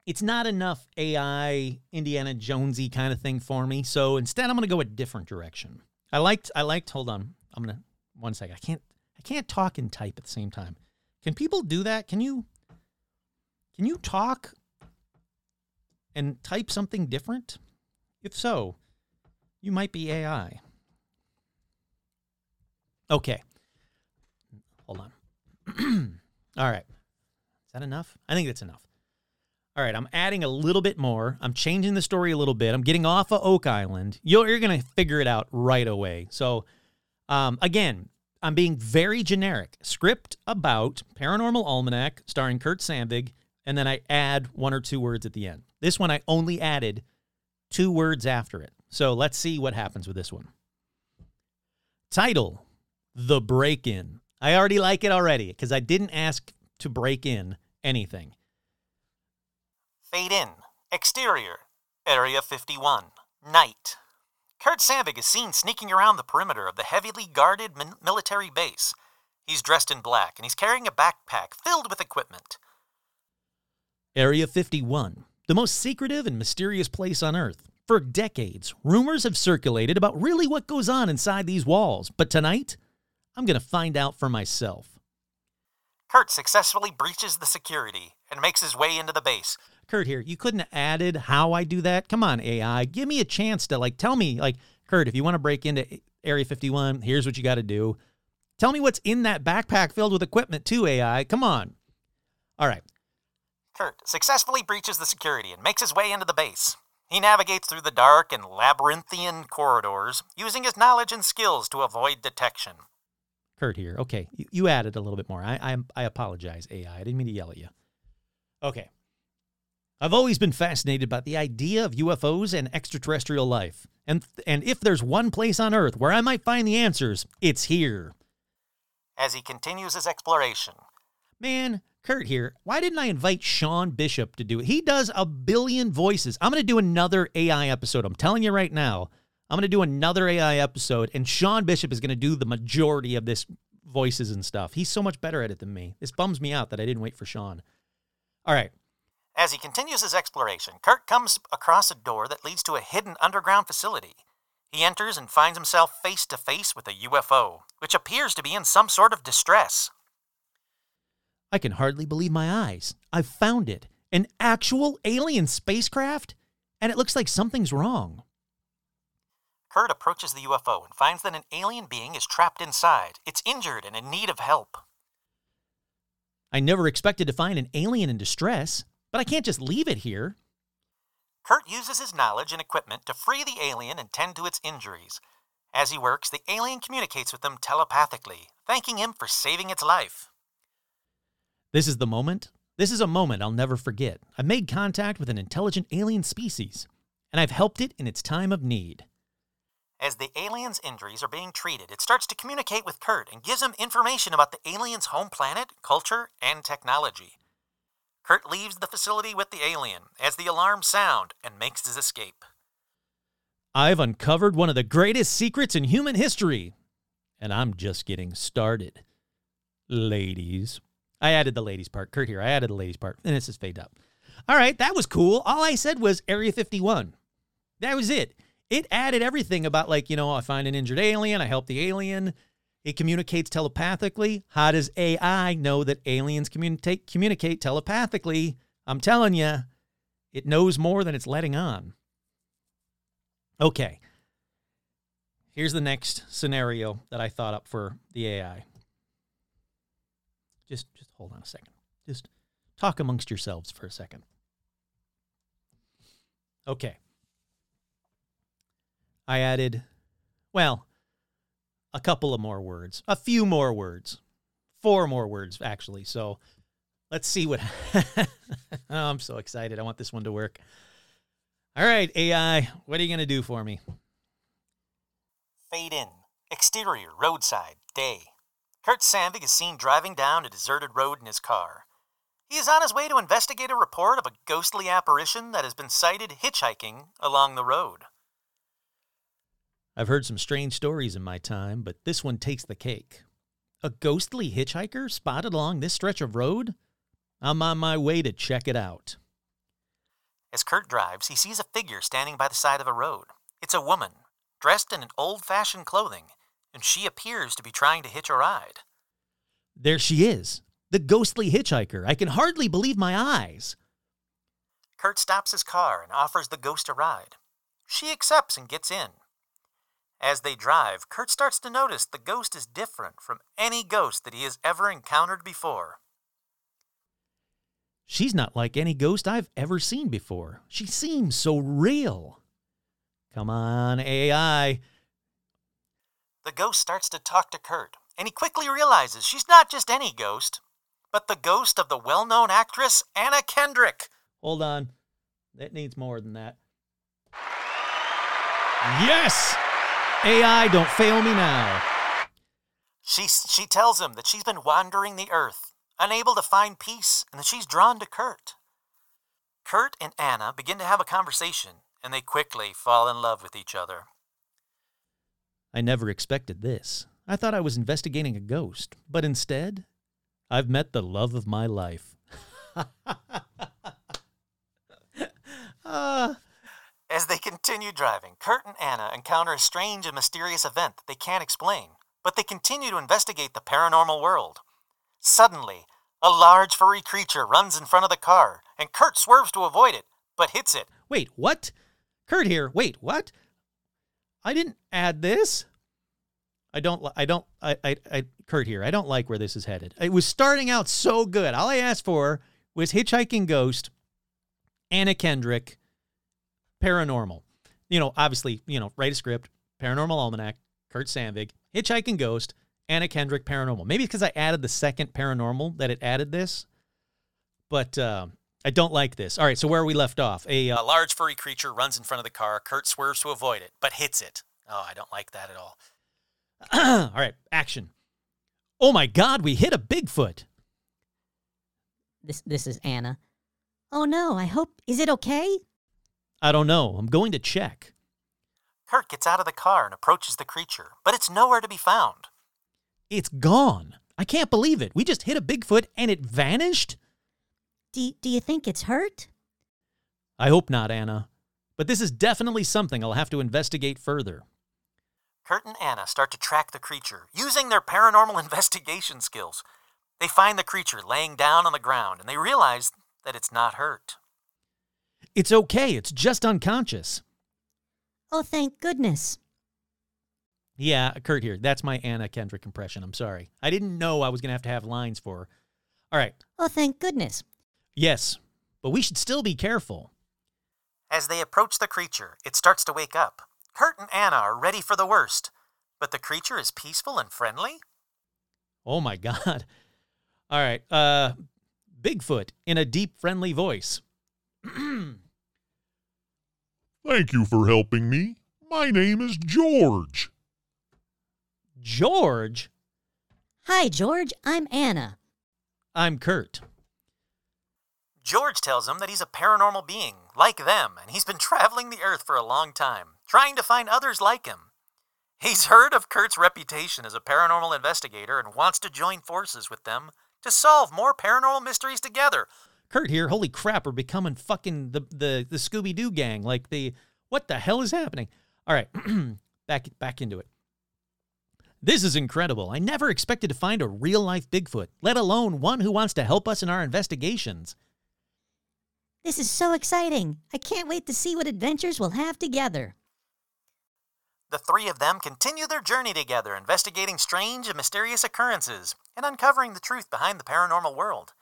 Speaker 1: it's not enough AI Indiana Jonesy kind of thing for me. So instead, I'm going to go a different direction. I liked I liked. Hold on, I'm gonna one second. I can't I can't talk and type at the same time. Can people do that? Can you can you talk and type something different? If so, you might be AI. Okay. Hold on. All right. Is that enough? I think that's enough. All right, I'm adding a little bit more. I'm changing the story a little bit. I'm getting off of Oak Island. You're, you're going to figure it out right away. So, um, again, I'm being very generic. Script about Paranormal Almanac starring Kurt Sandvig, and then I add one or two words at the end. This one, I only added two words after it. So let's see what happens with this one. Title The Break In. I already like it already because I didn't ask to break in anything.
Speaker 4: Fade in. Exterior. Area 51. Night. Kurt Sandvig is seen sneaking around the perimeter of the heavily guarded min- military base. He's dressed in black and he's carrying a backpack filled with equipment.
Speaker 1: Area 51, the most secretive and mysterious place on Earth. For decades, rumors have circulated about really what goes on inside these walls, but tonight, I'm going to find out for myself.
Speaker 4: Kurt successfully breaches the security and makes his way into the base.
Speaker 1: Kurt here, you couldn't have added how I do that? Come on, AI. Give me a chance to like tell me like Kurt, if you want to break into Area 51, here's what you got to do. Tell me what's in that backpack filled with equipment too, AI. Come on. All right.
Speaker 4: Kurt successfully breaches the security and makes his way into the base. He navigates through the dark and labyrinthian corridors, using his knowledge and skills to avoid detection.
Speaker 1: Kurt here. Okay, you, you added a little bit more. I, I I apologize, AI. I didn't mean to yell at you. Okay. I've always been fascinated by the idea of UFOs and extraterrestrial life. And and if there's one place on Earth where I might find the answers, it's here.
Speaker 4: As he continues his exploration,
Speaker 1: Man, Kurt here. Why didn't I invite Sean Bishop to do it? He does a billion voices. I'm going to do another AI episode. I'm telling you right now. I'm going to do another AI episode, and Sean Bishop is going to do the majority of this voices and stuff. He's so much better at it than me. This bums me out that I didn't wait for Sean. All right.
Speaker 4: as he continues his exploration, Kurt comes across a door that leads to a hidden underground facility. He enters and finds himself face to face with a UFO, which appears to be in some sort of distress.
Speaker 1: I can hardly believe my eyes. I've found it. An actual alien spacecraft? And it looks like something's wrong.
Speaker 4: Kurt approaches the UFO and finds that an alien being is trapped inside. It's injured and in need of help.
Speaker 1: I never expected to find an alien in distress, but I can't just leave it here.
Speaker 4: Kurt uses his knowledge and equipment to free the alien and tend to its injuries. As he works, the alien communicates with them telepathically, thanking him for saving its life.
Speaker 1: This is the moment. This is a moment I'll never forget. I've made contact with an intelligent alien species, and I've helped it in its time of need.
Speaker 4: As the alien's injuries are being treated, it starts to communicate with Kurt and gives him information about the alien's home planet, culture, and technology. Kurt leaves the facility with the alien as the alarms sound and makes his escape.
Speaker 1: I've uncovered one of the greatest secrets in human history, and I'm just getting started. Ladies. I added the ladies part. Kurt here, I added the ladies part, and this is fade up. All right, that was cool. All I said was Area 51. That was it. It added everything about, like, you know, I find an injured alien, I help the alien. It communicates telepathically. How does AI know that aliens communicate communicate telepathically? I'm telling you, it knows more than it's letting on. Okay. Here's the next scenario that I thought up for the AI. Just just hold on a second. Just talk amongst yourselves for a second. Okay. I added well, a couple of more words, a few more words, four more words actually. So let's see what. oh, I'm so excited. I want this one to work. All right, AI, what are you going to do for me?
Speaker 4: Fade in. Exterior, roadside, day. Kurt Sandvig is seen driving down a deserted road in his car. He is on his way to investigate a report of a ghostly apparition that has been sighted hitchhiking along the road.
Speaker 1: I've heard some strange stories in my time, but this one takes the cake. A ghostly hitchhiker spotted along this stretch of road? I'm on my way to check it out.
Speaker 4: As Kurt drives, he sees a figure standing by the side of a road. It's a woman, dressed in an old fashioned clothing, and she appears to be trying to hitch a ride.
Speaker 1: There she is, the ghostly hitchhiker. I can hardly believe my eyes.
Speaker 4: Kurt stops his car and offers the ghost a ride. She accepts and gets in. As they drive, Kurt starts to notice the ghost is different from any ghost that he has ever encountered before.
Speaker 1: She's not like any ghost I've ever seen before. She seems so real. Come on, AI.
Speaker 4: The ghost starts to talk to Kurt, and he quickly realizes she's not just any ghost, but the ghost of the well known actress Anna Kendrick.
Speaker 1: Hold on. That needs more than that. Yes! AI, don't fail me now.
Speaker 4: She, she tells him that she's been wandering the earth, unable to find peace, and that she's drawn to Kurt. Kurt and Anna begin to have a conversation, and they quickly fall in love with each other.
Speaker 1: I never expected this. I thought I was investigating a ghost, but instead, I've met the love of my life. Ah,
Speaker 4: As they continue driving, Kurt and Anna encounter a strange and mysterious event that they can't explain, but they continue to investigate the paranormal world. Suddenly, a large furry creature runs in front of the car, and Kurt swerves to avoid it, but hits it.
Speaker 1: wait, what? Kurt here. Wait, what? I didn't add this. I don't. I don't. I, I. I. Kurt here. I don't like where this is headed. It was starting out so good. All I asked for was hitchhiking ghost, Anna Kendrick, paranormal. You know, obviously, you know, write a script, paranormal almanac, Kurt Sandvig, hitchhiking ghost, Anna Kendrick, paranormal. Maybe because I added the second paranormal that it added this, but uh, I don't like this. All right, so where we left off, a uh,
Speaker 4: A large furry creature runs in front of the car. Kurt swerves to avoid it, but hits it. Oh, I don't like that at all.
Speaker 1: All right, action. Oh my God, we hit a Bigfoot.
Speaker 5: This this is Anna. Oh no, I hope is it okay?
Speaker 1: I don't know. I'm going to check.
Speaker 4: Kurt gets out of the car and approaches the creature, but it's nowhere to be found.
Speaker 1: It's gone. I can't believe it. We just hit a Bigfoot and it vanished?
Speaker 5: Do do you think it's hurt?
Speaker 1: I hope not, Anna. But this is definitely something I'll have to investigate further.
Speaker 4: Kurt and Anna start to track the creature using their paranormal investigation skills. They find the creature laying down on the ground and they realize that it's not hurt.
Speaker 1: It's okay. It's just unconscious.
Speaker 5: Oh, thank goodness.
Speaker 1: Yeah, Kurt here. That's my Anna Kendrick impression. I'm sorry. I didn't know I was going to have to have lines for her. All right.
Speaker 5: Oh, thank goodness.
Speaker 1: Yes, but we should still be careful.
Speaker 4: As they approach the creature, it starts to wake up. Kurt and Anna are ready for the worst, but the creature is peaceful and friendly?
Speaker 1: Oh my God. All right. Uh, Bigfoot in a deep, friendly voice.
Speaker 6: Thank you for helping me. My name is George.
Speaker 1: George,
Speaker 5: Hi, George. I'm Anna.
Speaker 1: I'm Kurt.
Speaker 4: George tells him that he's a paranormal being, like them, and he's been traveling the earth for a long time, trying to find others like him. He's heard of Kurt's reputation as a paranormal investigator and wants to join forces with them to solve more paranormal mysteries together.
Speaker 1: Kurt here. Holy crap, we're becoming fucking the the, the Scooby Doo gang. Like the what the hell is happening? All right, back back into it. This is incredible. I never expected to find a real life Bigfoot, let alone one who wants to help us in our investigations.
Speaker 5: This is so exciting. I can't wait to see what adventures we'll have together.
Speaker 4: The three of them continue their journey together, investigating strange and mysterious occurrences and uncovering the truth behind the paranormal world.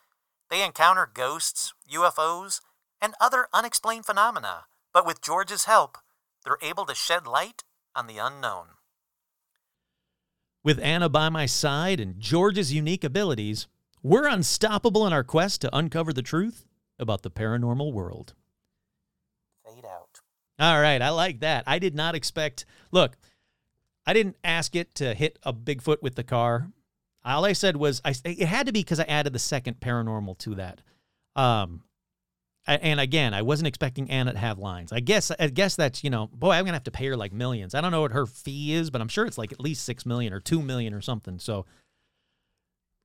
Speaker 4: They encounter ghosts, UFOs, and other unexplained phenomena, but with George's help, they're able to shed light on the unknown.
Speaker 1: With Anna by my side and George's unique abilities, we're unstoppable in our quest to uncover the truth about the paranormal world.
Speaker 4: Fade out.
Speaker 1: All right, I like that. I did not expect. Look, I didn't ask it to hit a Bigfoot with the car. All I said was I. It had to be because I added the second paranormal to that. Um, and again, I wasn't expecting Anna to have lines. I guess. I guess that's you know, boy, I'm gonna have to pay her like millions. I don't know what her fee is, but I'm sure it's like at least six million or two million or something. So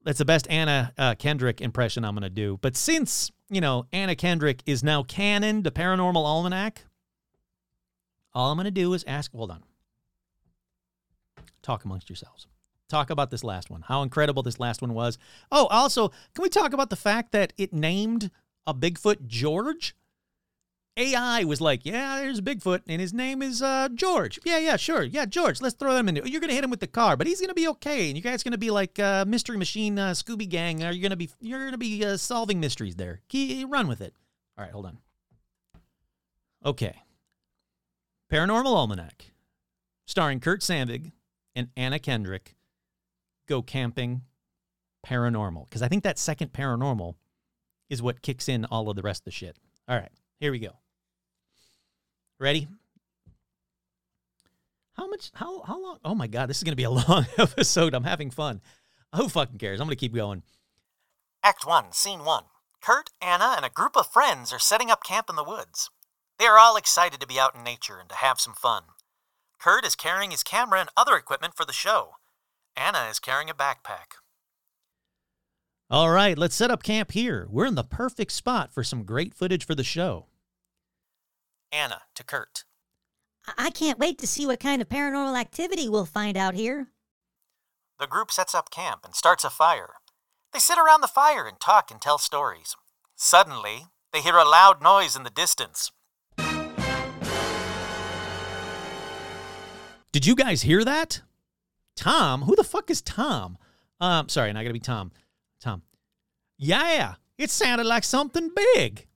Speaker 1: that's the best Anna uh, Kendrick impression I'm gonna do. But since you know Anna Kendrick is now canon to Paranormal Almanac, all I'm to do is ask, hold on. Talk amongst yourselves. Talk about this last one. How incredible this last one was. Oh, also, can we talk about the fact that it named a Bigfoot George? AI was like, yeah, there's Bigfoot, and his name is uh, George. Yeah, yeah, sure. Yeah, George, let's throw him in there. You're going to hit him with the car, but he's going to be okay. And you guys going to be like uh, Mystery Machine uh, Scooby Gang. Are you going to be, you're going to be uh, solving mysteries there. Key, run with it. All right, hold on. Okay. Paranormal Almanac, starring Kurt Sandvig and Anna Kendrick, go camping paranormal. Because I think that second paranormal is what kicks in all of the rest of the shit. All right, here we go. Ready? How much? How how long? Oh my god, this is gonna be a long episode. I'm having fun. Who fucking cares? I'm gonna keep going.
Speaker 4: Act 1, Scene 1. Kurt, Anna, and a group of friends are setting up camp in the woods. They are all excited to be out in nature and to have some fun. Kurt is carrying his camera and other equipment for the show. Anna is carrying a backpack.
Speaker 1: All right, let's set up camp here. We're in the perfect spot for some great footage for the show.
Speaker 4: Anna to Kurt.
Speaker 5: I-, I can't wait to see what kind of paranormal activity we'll find out here.
Speaker 4: The group sets up camp and starts a fire. They sit around the fire and talk and tell stories. Suddenly, they hear a loud noise in the distance.
Speaker 1: Did you guys hear that? Tom? Who the fuck is Tom? Um, sorry, not gonna be Tom. Tom. Yeah, it sounded like something big.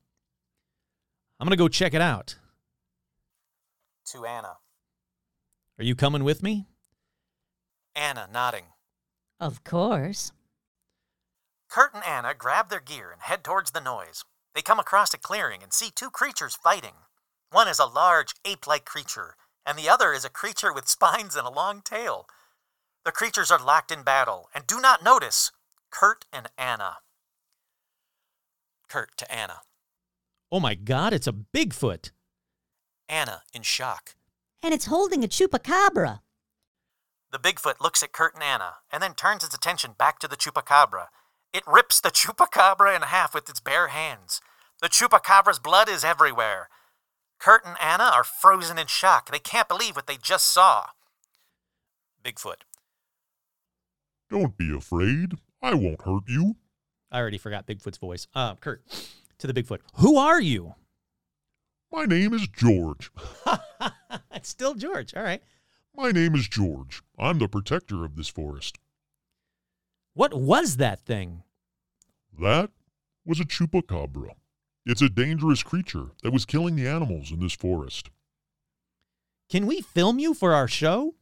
Speaker 1: I'm gonna go check it out.
Speaker 4: To Anna.
Speaker 1: Are you coming with me?
Speaker 4: Anna nodding.
Speaker 5: Of course.
Speaker 4: Kurt and Anna grab their gear and head towards the noise. They come across a clearing and see two creatures fighting. One is a large ape like creature, and the other is a creature with spines and a long tail. The creatures are locked in battle and do not notice Kurt and Anna. Kurt to Anna.
Speaker 1: Oh my god, it's a Bigfoot.
Speaker 4: Anna in shock.
Speaker 5: And it's holding a chupacabra.
Speaker 4: The Bigfoot looks at Kurt and Anna and then turns its attention back to the chupacabra. It rips the chupacabra in half with its bare hands. The chupacabra's blood is everywhere. Kurt and Anna are frozen in shock. They can't believe what they just saw. Bigfoot.
Speaker 6: Don't be afraid. I won't hurt you.
Speaker 1: I already forgot Bigfoot's voice. Uh, Kurt, to the Bigfoot. Who are you?
Speaker 6: My name is George.
Speaker 1: it's still George. All right.
Speaker 6: My name is George. I'm the protector of this forest.
Speaker 7: What was that thing?
Speaker 6: That was a chupacabra. It's a dangerous creature that was killing the animals in this forest.
Speaker 7: Can we film you for our show?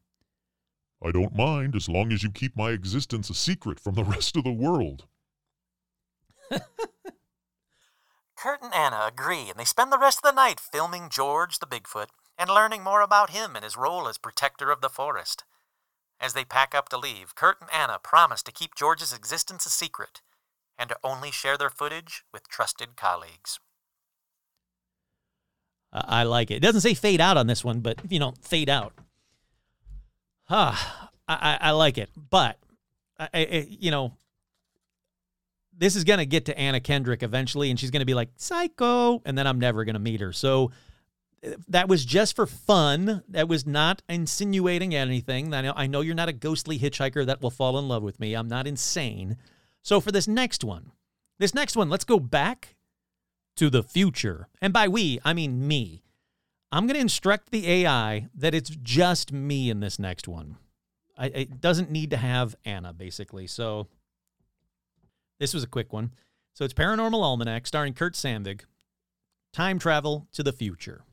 Speaker 6: I don't mind as long as you keep my existence a secret from the rest of the world.
Speaker 1: Kurt and Anna agree, and they spend the rest of the night filming George the Bigfoot and learning more about him and his role as protector of the forest. As they pack up to leave, Kurt and Anna promise to keep George's existence a secret and to only share their footage with trusted colleagues.
Speaker 7: I I like it. It doesn't say fade out on this one, but you know, fade out. Ah, I, I, like it, but I, I, you know, this is gonna get to Anna Kendrick eventually, and she's gonna be like psycho, and then I'm never gonna meet her. So uh, that was just for fun. That was not insinuating anything. I know, I know you're not a ghostly hitchhiker that will fall in love with me. I'm not insane. So for this next one, this next one, let's go back to the future. And by we, I mean me. I'm going to instruct the AI that it's just me in this next one. I, it doesn't need to have Anna, basically. So this was a quick one. So it's Paranormal Almanac starring Kurt Sandvig. Time travel to the future.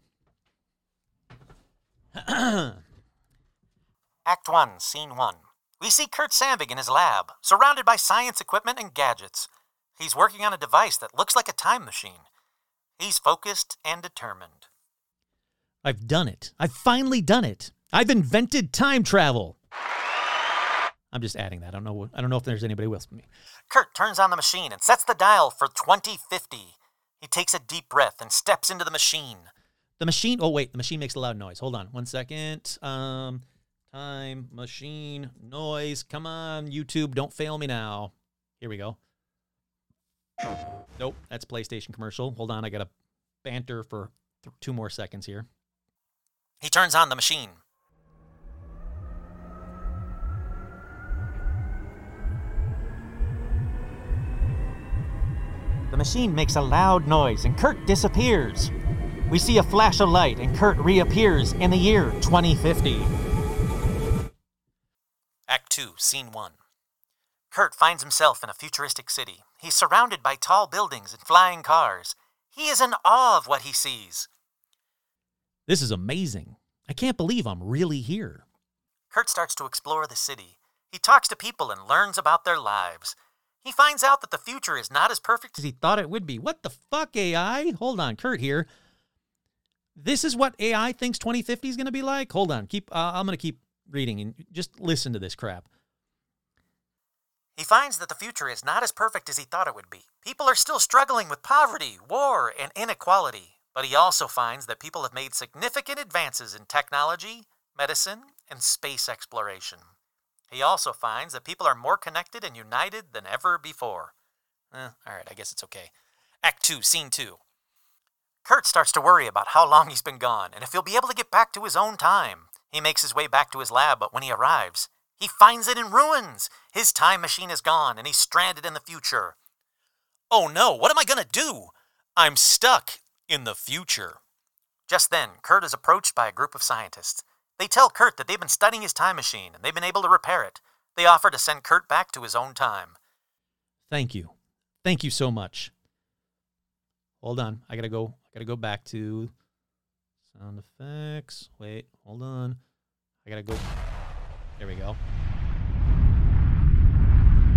Speaker 1: Act 1, Scene 1. We see Kurt Sandvig in his lab, surrounded by science equipment and gadgets. He's working on a device that looks like a time machine. He's focused and determined.
Speaker 7: I've done it. I've finally done it. I've invented time travel. I'm just adding that. I don't know. I don't know if there's anybody else with me.
Speaker 1: Kurt turns on the machine and sets the dial for 2050. He takes a deep breath and steps into the machine.
Speaker 7: The machine. Oh wait, the machine makes a loud noise. Hold on, one second. Um, time machine noise. Come on, YouTube, don't fail me now. Here we go. Nope, that's PlayStation commercial. Hold on, I got to banter for th- two more seconds here.
Speaker 1: He turns on the machine.
Speaker 7: The machine makes a loud noise and Kurt disappears. We see a flash of light and Kurt reappears in the year 2050.
Speaker 1: Act 2, Scene 1. Kurt finds himself in a futuristic city. He's surrounded by tall buildings and flying cars. He is in awe of what he sees.
Speaker 7: This is amazing. I can't believe I'm really here.
Speaker 1: Kurt starts to explore the city. He talks to people and learns about their lives. He finds out that the future is not as perfect
Speaker 7: As he thought it would be. What the fuck, AI? Hold on, Kurt here. This is what AI thinks 2050 is going to be like? Hold on. Keep uh, I'm going to keep reading and just listen to this crap.
Speaker 1: He finds that the future is not as perfect as he thought it would be. People are still struggling with poverty, war, and inequality. But he also finds that people have made significant advances in technology, medicine, and space exploration. He also finds that people are more connected and united than ever before. Eh, all right, I guess it's okay. Act 2, Scene 2. Kurt starts to worry about how long he's been gone and if he'll be able to get back to his own time. He makes his way back to his lab, but when he arrives, he finds it in ruins. His time machine is gone and he's stranded in the future. Oh no, what am I gonna do? I'm stuck in the future. Just then, Kurt is approached by a group of scientists. They tell Kurt that they've been studying his time machine and they've been able to repair it. They offer to send Kurt back to his own time.
Speaker 7: Thank you. Thank you so much. Hold on. I got to go I got to go back to sound effects. Wait, hold on. I got to go There we go.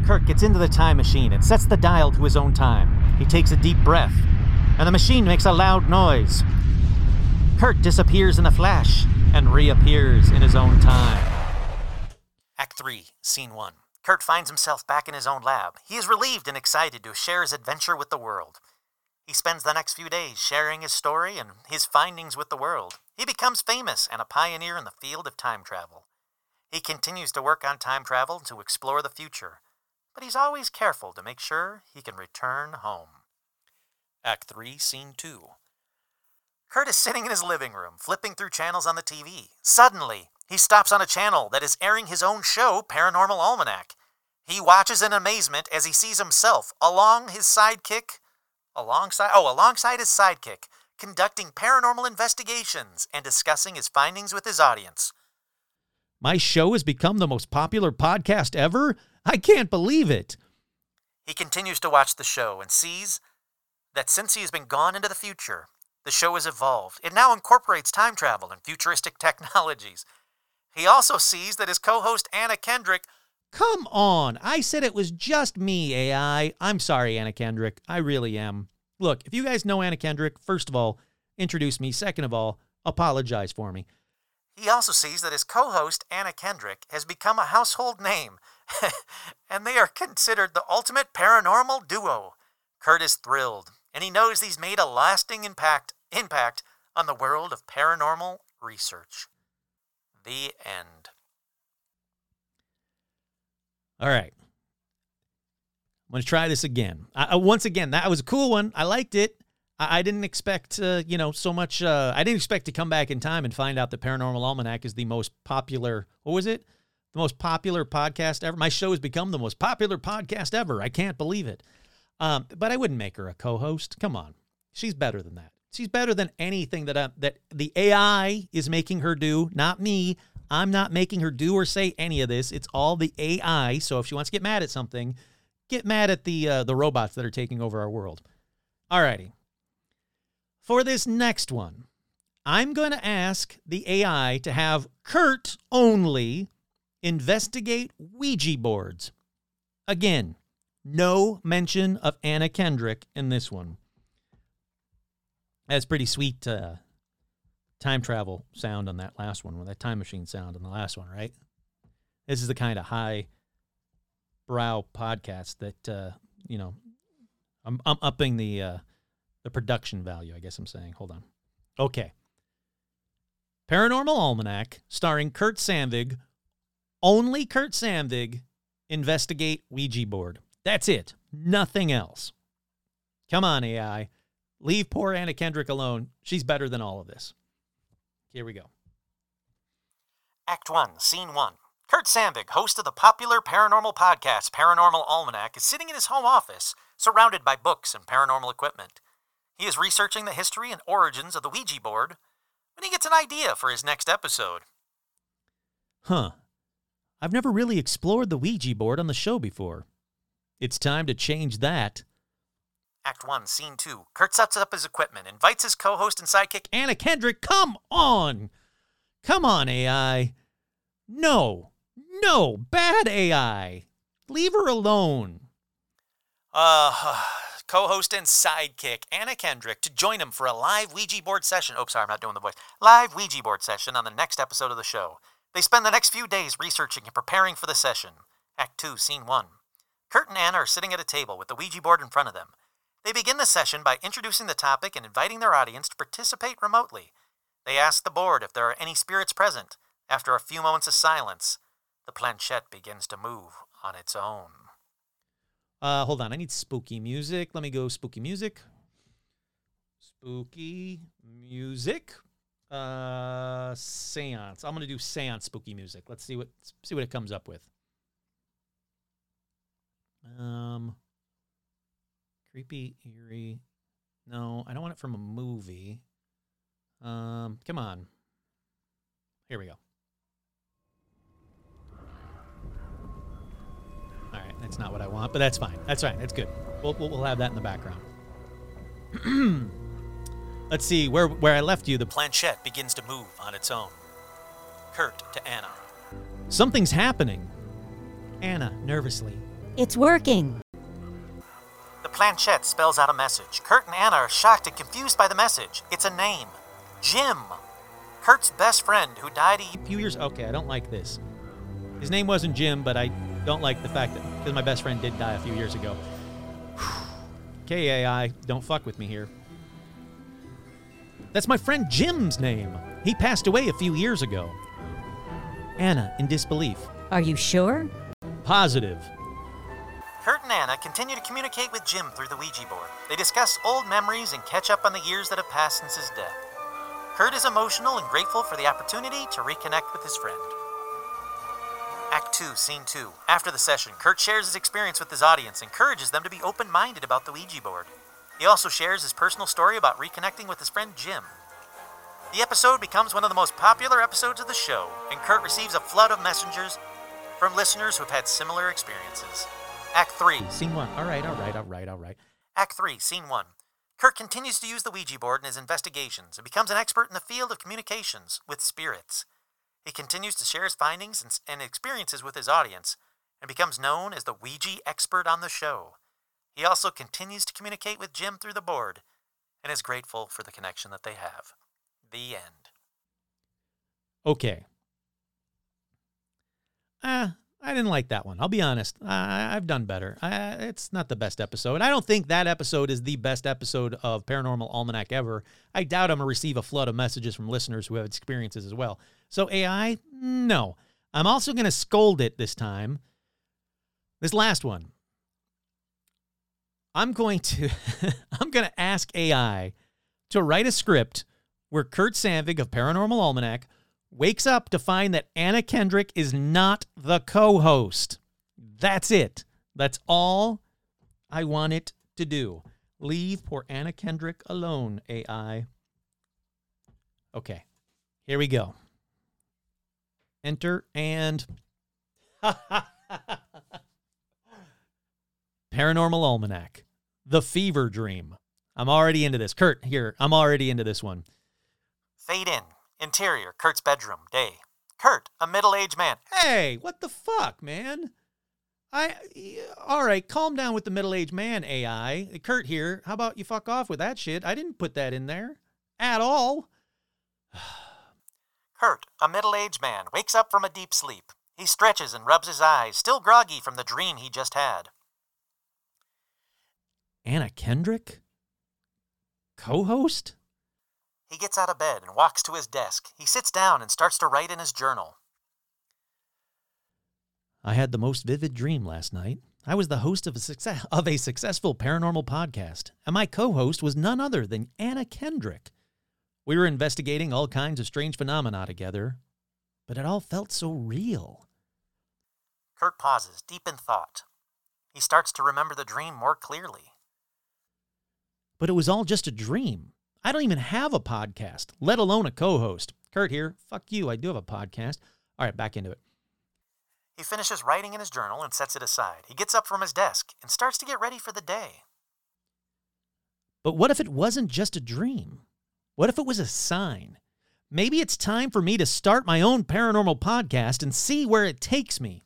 Speaker 7: Kurt gets into the time machine and sets the dial to his own time. He takes a deep breath, and the machine makes a loud noise. Kurt disappears in a flash and reappears in his own time.
Speaker 1: Act 3, Scene 1. Kurt finds himself back in his own lab. He is relieved and excited to share his adventure with the world. He spends the next few days sharing his story and his findings with the world. He becomes famous and a pioneer in the field of time travel. He continues to work on time travel to explore the future, but he's always careful to make sure he can return home. Act 3, Scene 2. Kurt is sitting in his living room, flipping through channels on the TV. Suddenly, he stops on a channel that is airing his own show, Paranormal Almanac. He watches in amazement as he sees himself along his sidekick, alongside oh, alongside his sidekick, conducting paranormal investigations and discussing his findings with his audience. My show has become the most popular podcast ever? I can't believe it.
Speaker 4: He continues to watch the show and sees that since he has been gone into the future, the show has evolved. It now incorporates time travel and futuristic technologies. He also sees that his co host Anna Kendrick
Speaker 1: Come on. I said it was just me, AI. I'm sorry, Anna Kendrick. I really am. Look, if you guys know Anna Kendrick, first of all, introduce me. Second of all, apologize for me.
Speaker 4: He also sees that his co host, Anna Kendrick, has become a household name, and they are considered the ultimate paranormal duo. Kurt is thrilled, and he knows he's made a lasting impact, impact on the world of paranormal research. The end.
Speaker 1: All right. I'm going to try this again. I, I- once again, that was a cool one. I liked it. I, I didn't expect, uh, you know, so much. Uh, I didn't expect to come back in time and find out that Paranormal Almanac is the most popular. What was it? The most popular podcast ever. My show has become the most popular podcast ever. I can't believe it. Um, but I wouldn't make her a co-host. Come on, she's better than that. She's better than anything that I, that the AI is making her do. Not me. I'm not making her do or say any of this. It's all the AI. So if she wants to get mad at something, get mad at the uh, the robots that are taking over our world. Alrighty. For this next one, I'm going to ask the AI to have Kurt only investigate Ouija boards. Again, no mention of Anna Kendrick in this one. That's pretty sweet uh, time travel sound on that last one, with that time machine sound on the last one, right? This is the kind of high brow podcast that uh, you know. I'm I'm upping the uh, the production value. I guess I'm saying. Hold on. Okay. Paranormal Almanac, starring Kurt Sandvig. Only Kurt Sandvig investigate Ouija board. That's it. Nothing else. Come on, AI. Leave poor Anna Kendrick alone. She's better than all of this. Here we go.
Speaker 4: Act 1, Scene 1. Kurt Sandvig, host of the popular paranormal podcast Paranormal Almanac, is sitting in his home office, surrounded by books and paranormal equipment. He is researching the history and origins of the Ouija board when he gets an idea for his next episode.
Speaker 1: Huh. I've never really explored the Ouija board on the show before. It's time to change that.
Speaker 4: Act 1, Scene 2. Kurt sets up his equipment, invites his co host and sidekick
Speaker 1: Anna Kendrick, come on! Come on, AI. No. No. Bad AI. Leave her alone.
Speaker 4: uh, co-host and sidekick Anna Kendrick to join him for a live Ouija board session. Oh, sorry, I'm not doing the voice. Live Ouija board session on the next episode of the show. They spend the next few days researching and preparing for the session. Act 2, Scene 1. Kurt and Anna are sitting at a table with the Ouija board in front of them. They begin the session by introducing the topic and inviting their audience to participate remotely. They ask the board if there are any spirits present. After a few moments of silence, the planchette begins to move on its own.
Speaker 1: Uh, hold on. I need spooky music. Let me go spooky music. Spooky music. Uh, seance. I'm gonna do seance spooky music. Let's see what see what it comes up with. Um, creepy, eerie. No, I don't want it from a movie. Um, come on. Here we go. All right, that's not what I want, but that's fine. That's fine. That's good. We'll, we'll, we'll have that in the background. Let's see where where I left you. The
Speaker 4: planchette begins to move on its own. Kurt to Anna.
Speaker 1: something's happening. Anna nervously.
Speaker 5: It's working.
Speaker 4: The planchette spells out a message. Kurt and Anna are shocked and confused by the message. It's a name Jim. Kurt's best friend who died a
Speaker 1: few years. Okay, I don't like this. His name wasn't Jim, but I don't like the fact that because my best friend did die a few years ago. KAI, don't fuck with me here. That's my friend Jim's name. He passed away a few years ago. Anna, in disbelief.
Speaker 5: Are you sure?
Speaker 1: Positive.
Speaker 4: Kurt and Anna continue to communicate with Jim through the Ouija board. They discuss old memories and catch up on the years that have passed since his death. Kurt is emotional and grateful for the opportunity to reconnect with his friend. Act 2, Scene 2. After the session, Kurt shares his experience with his audience encourages them to be open minded about the Ouija board. He also shares his personal story about reconnecting with his friend Jim. The episode becomes one of the most popular episodes of the show, and Kurt receives a flood of messengers from listeners who have had similar experiences. Act 3.
Speaker 1: Scene one. All right, all right, all right, all right.
Speaker 4: Act 3, Scene 1. Kurt continues to use the Ouija board in his investigations and becomes an expert in the field of communications with spirits. He continues to share his findings and, and experiences with his audience and becomes known as the Ouija expert on the show. He also continues to communicate with Jim through the board and is grateful for the connection that they have. The end.
Speaker 1: Okay. Ah, I didn't like that one. I'll be honest. I, I've done better. I, it's not the best episode. I don't think that episode is the best episode of Paranormal Almanac ever. I doubt I'm going to receive a flood of messages from listeners who have experiences as well. So, AI, no. I'm also going to scold it this time. This last one. I'm going to I'm going to ask AI to write a script where Kurt Sandvig of Paranormal Almanac wakes up to find that Anna Kendrick is not the co host. That's it. That's all I want it to do. Leave poor Anna Kendrick alone, AI. Okay, here we go. Enter and. Paranormal Almanac. The Fever Dream. I'm already into this. Kurt, here, I'm already into this one.
Speaker 4: Fade in. Interior, Kurt's bedroom, day. Kurt, a middle aged man.
Speaker 1: Hey, what the fuck, man? I all right, calm down with the middle-aged man AI. Kurt here. How about you fuck off with that shit? I didn't put that in there at all.
Speaker 4: Kurt, a middle aged man, wakes up from a deep sleep. He stretches and rubs his eyes, still groggy from the dream he just had.
Speaker 1: Anna Kendrick? Co-host?
Speaker 4: He gets out of bed and walks to his desk. He sits down and starts to write in his journal.
Speaker 1: I had the most vivid dream last night. I was the host of a success of a successful paranormal podcast, and my co-host was none other than Anna Kendrick. We were investigating all kinds of strange phenomena together, but it all felt so real.
Speaker 4: Kurt pauses, deep in thought. He starts to remember the dream more clearly.
Speaker 1: But it was all just a dream. I don't even have a podcast, let alone a co-host. Kurt here. Fuck you. I do have a podcast. All right, back into it.
Speaker 4: He finishes writing in his journal and sets it aside. He gets up from his desk and starts to get ready for the day.
Speaker 1: But what if it wasn't just a dream? What if it was a sign? Maybe it's time for me to start my own paranormal podcast and see where it takes me.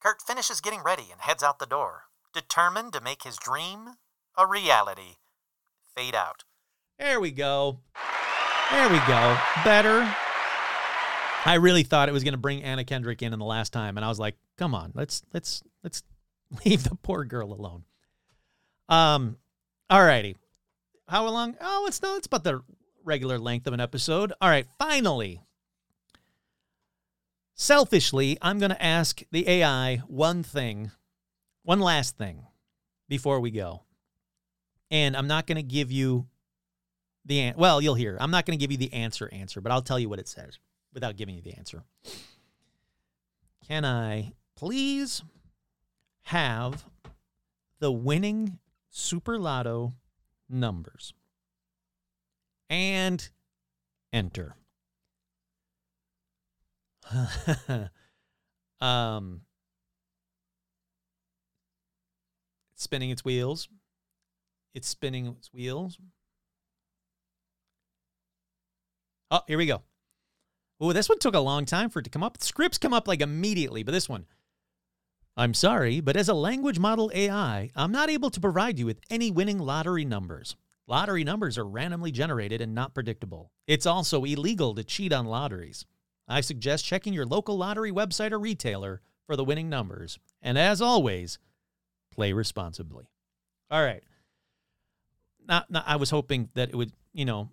Speaker 4: Kurt finishes getting ready and heads out the door, determined to make his dream a reality. Fade out.
Speaker 1: There we go. There we go. Better. I really thought it was going to bring Anna Kendrick in in the last time, and I was like, "Come on, let's let's let's leave the poor girl alone." Um, all righty. How long? Oh, it's not. it's about the regular length of an episode. All right, finally. Selfishly, I'm going to ask the AI one thing, one last thing before we go. And I'm not going to give you the an- well, you'll hear. I'm not going to give you the answer answer, but I'll tell you what it says without giving you the answer. Can I please have the winning Super Lotto numbers? And enter. um it's spinning its wheels. It's spinning its wheels. Oh, here we go. Oh, this one took a long time for it to come up. Scripts come up like immediately, but this one. I'm sorry, but as a language model AI, I'm not able to provide you with any winning lottery numbers. Lottery numbers are randomly generated and not predictable. It's also illegal to cheat on lotteries. I suggest checking your local lottery website or retailer for the winning numbers. And as always, play responsibly. All right. Not, I was hoping that it would, you know,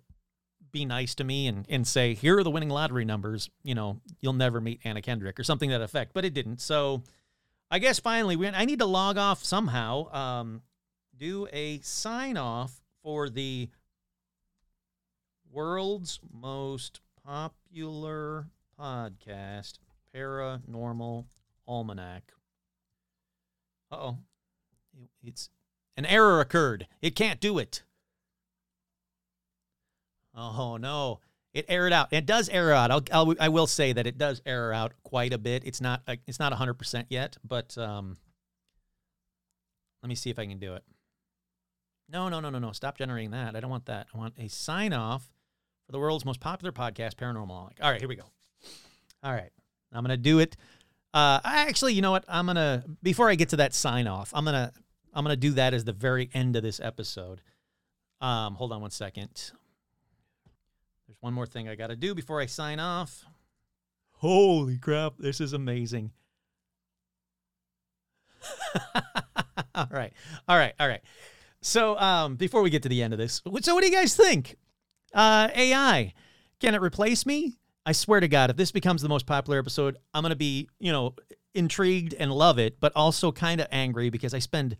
Speaker 1: be nice to me and, and say, here are the winning lottery numbers. You know, you'll never meet Anna Kendrick or something that effect, but it didn't. So I guess finally, we, I need to log off somehow, um, do a sign off for the world's most popular podcast, Paranormal Almanac. Uh oh. It's an error occurred. It can't do it. Oh no. It aired out. It does air out. I'll, I'll I will say that it does air out quite a bit. It's not it's not 100% yet, but um let me see if I can do it. No, no, no, no, no. Stop generating that. I don't want that. I want a sign off for the world's most popular podcast, Paranormal. All right, here we go. All right. I'm to do it. Uh, actually, you know what? I'm to, before I get to that sign off, I'm to, I'm to do that as the very end of this episode. Um, hold on one second. There's one more thing I got to do before I sign off. Holy crap. This is amazing. all right. All right. All right. So, um, before we get to the end of this, so what do you guys think? Uh, AI, can it replace me? I swear to God, if this becomes the most popular episode, I'm going to be, you know, intrigued and love it, but also kind of angry because I spend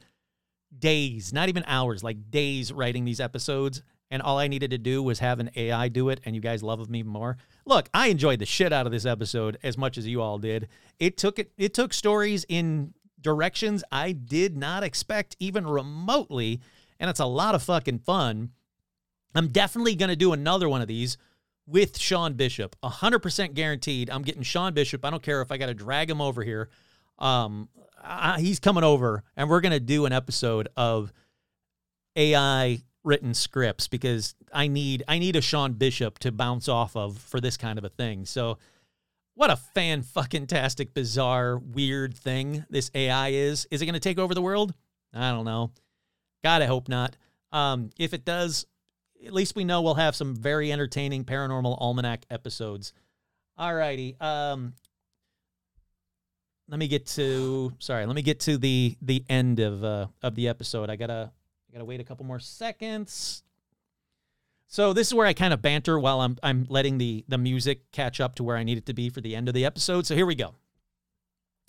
Speaker 1: days, not even hours, like days writing these episodes. And all I needed to do was have an AI do it, and you guys love me more. Look, I enjoyed the shit out of this episode as much as you all did. It took it. It took stories in directions I did not expect even remotely, and it's a lot of fucking fun. I'm definitely to do another one of these with Sean Bishop. 100% guaranteed. I'm getting Sean Bishop. I don't care if I got to drag him over here. Um, I, he's coming over, and we're to do an episode of AI written scripts because I need I need a Sean Bishop to bounce off of for this kind of a thing. So what a fan fucking tastic, bizarre, weird thing this AI is. Is it going to take over the world? I don't know. God, I hope not. Um, if it does, at least we know we'll have some very entertaining paranormal almanac episodes. All righty. Um, let me get to sorry. Let me get to the the end of uh, of the episode. I gotta I gotta wait a couple more seconds. So this is where I kind of banter while I'm I'm letting the the music catch up to where I need it to be for the end of the episode. So here we go.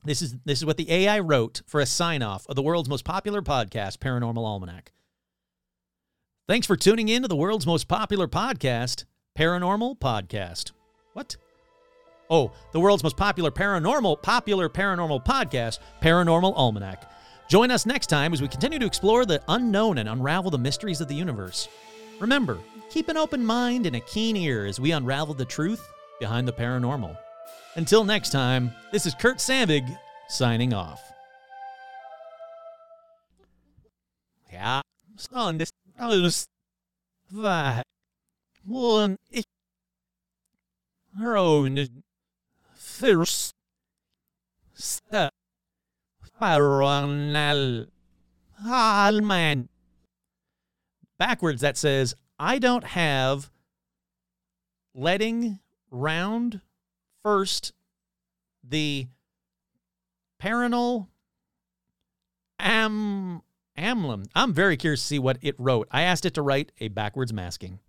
Speaker 1: This is this is what the AI wrote for a sign off of the world's most popular podcast, Paranormal Almanac. Thanks for tuning in to the world's most popular podcast, Paranormal Podcast. What? Oh, the world's most popular paranormal popular paranormal podcast, Paranormal Almanac. Join us next time as we continue to explore the unknown and unravel the mysteries of the universe. Remember, keep an open mind and a keen ear as we unravel the truth behind the paranormal. Until next time, this is Kurt Sandvig signing off. Ja, son, this alles var one road first step allmän. Backwards, that says, I don't have letting round first the paranal am amlum. I'm very curious to see what it wrote. I asked it to write a backwards masking.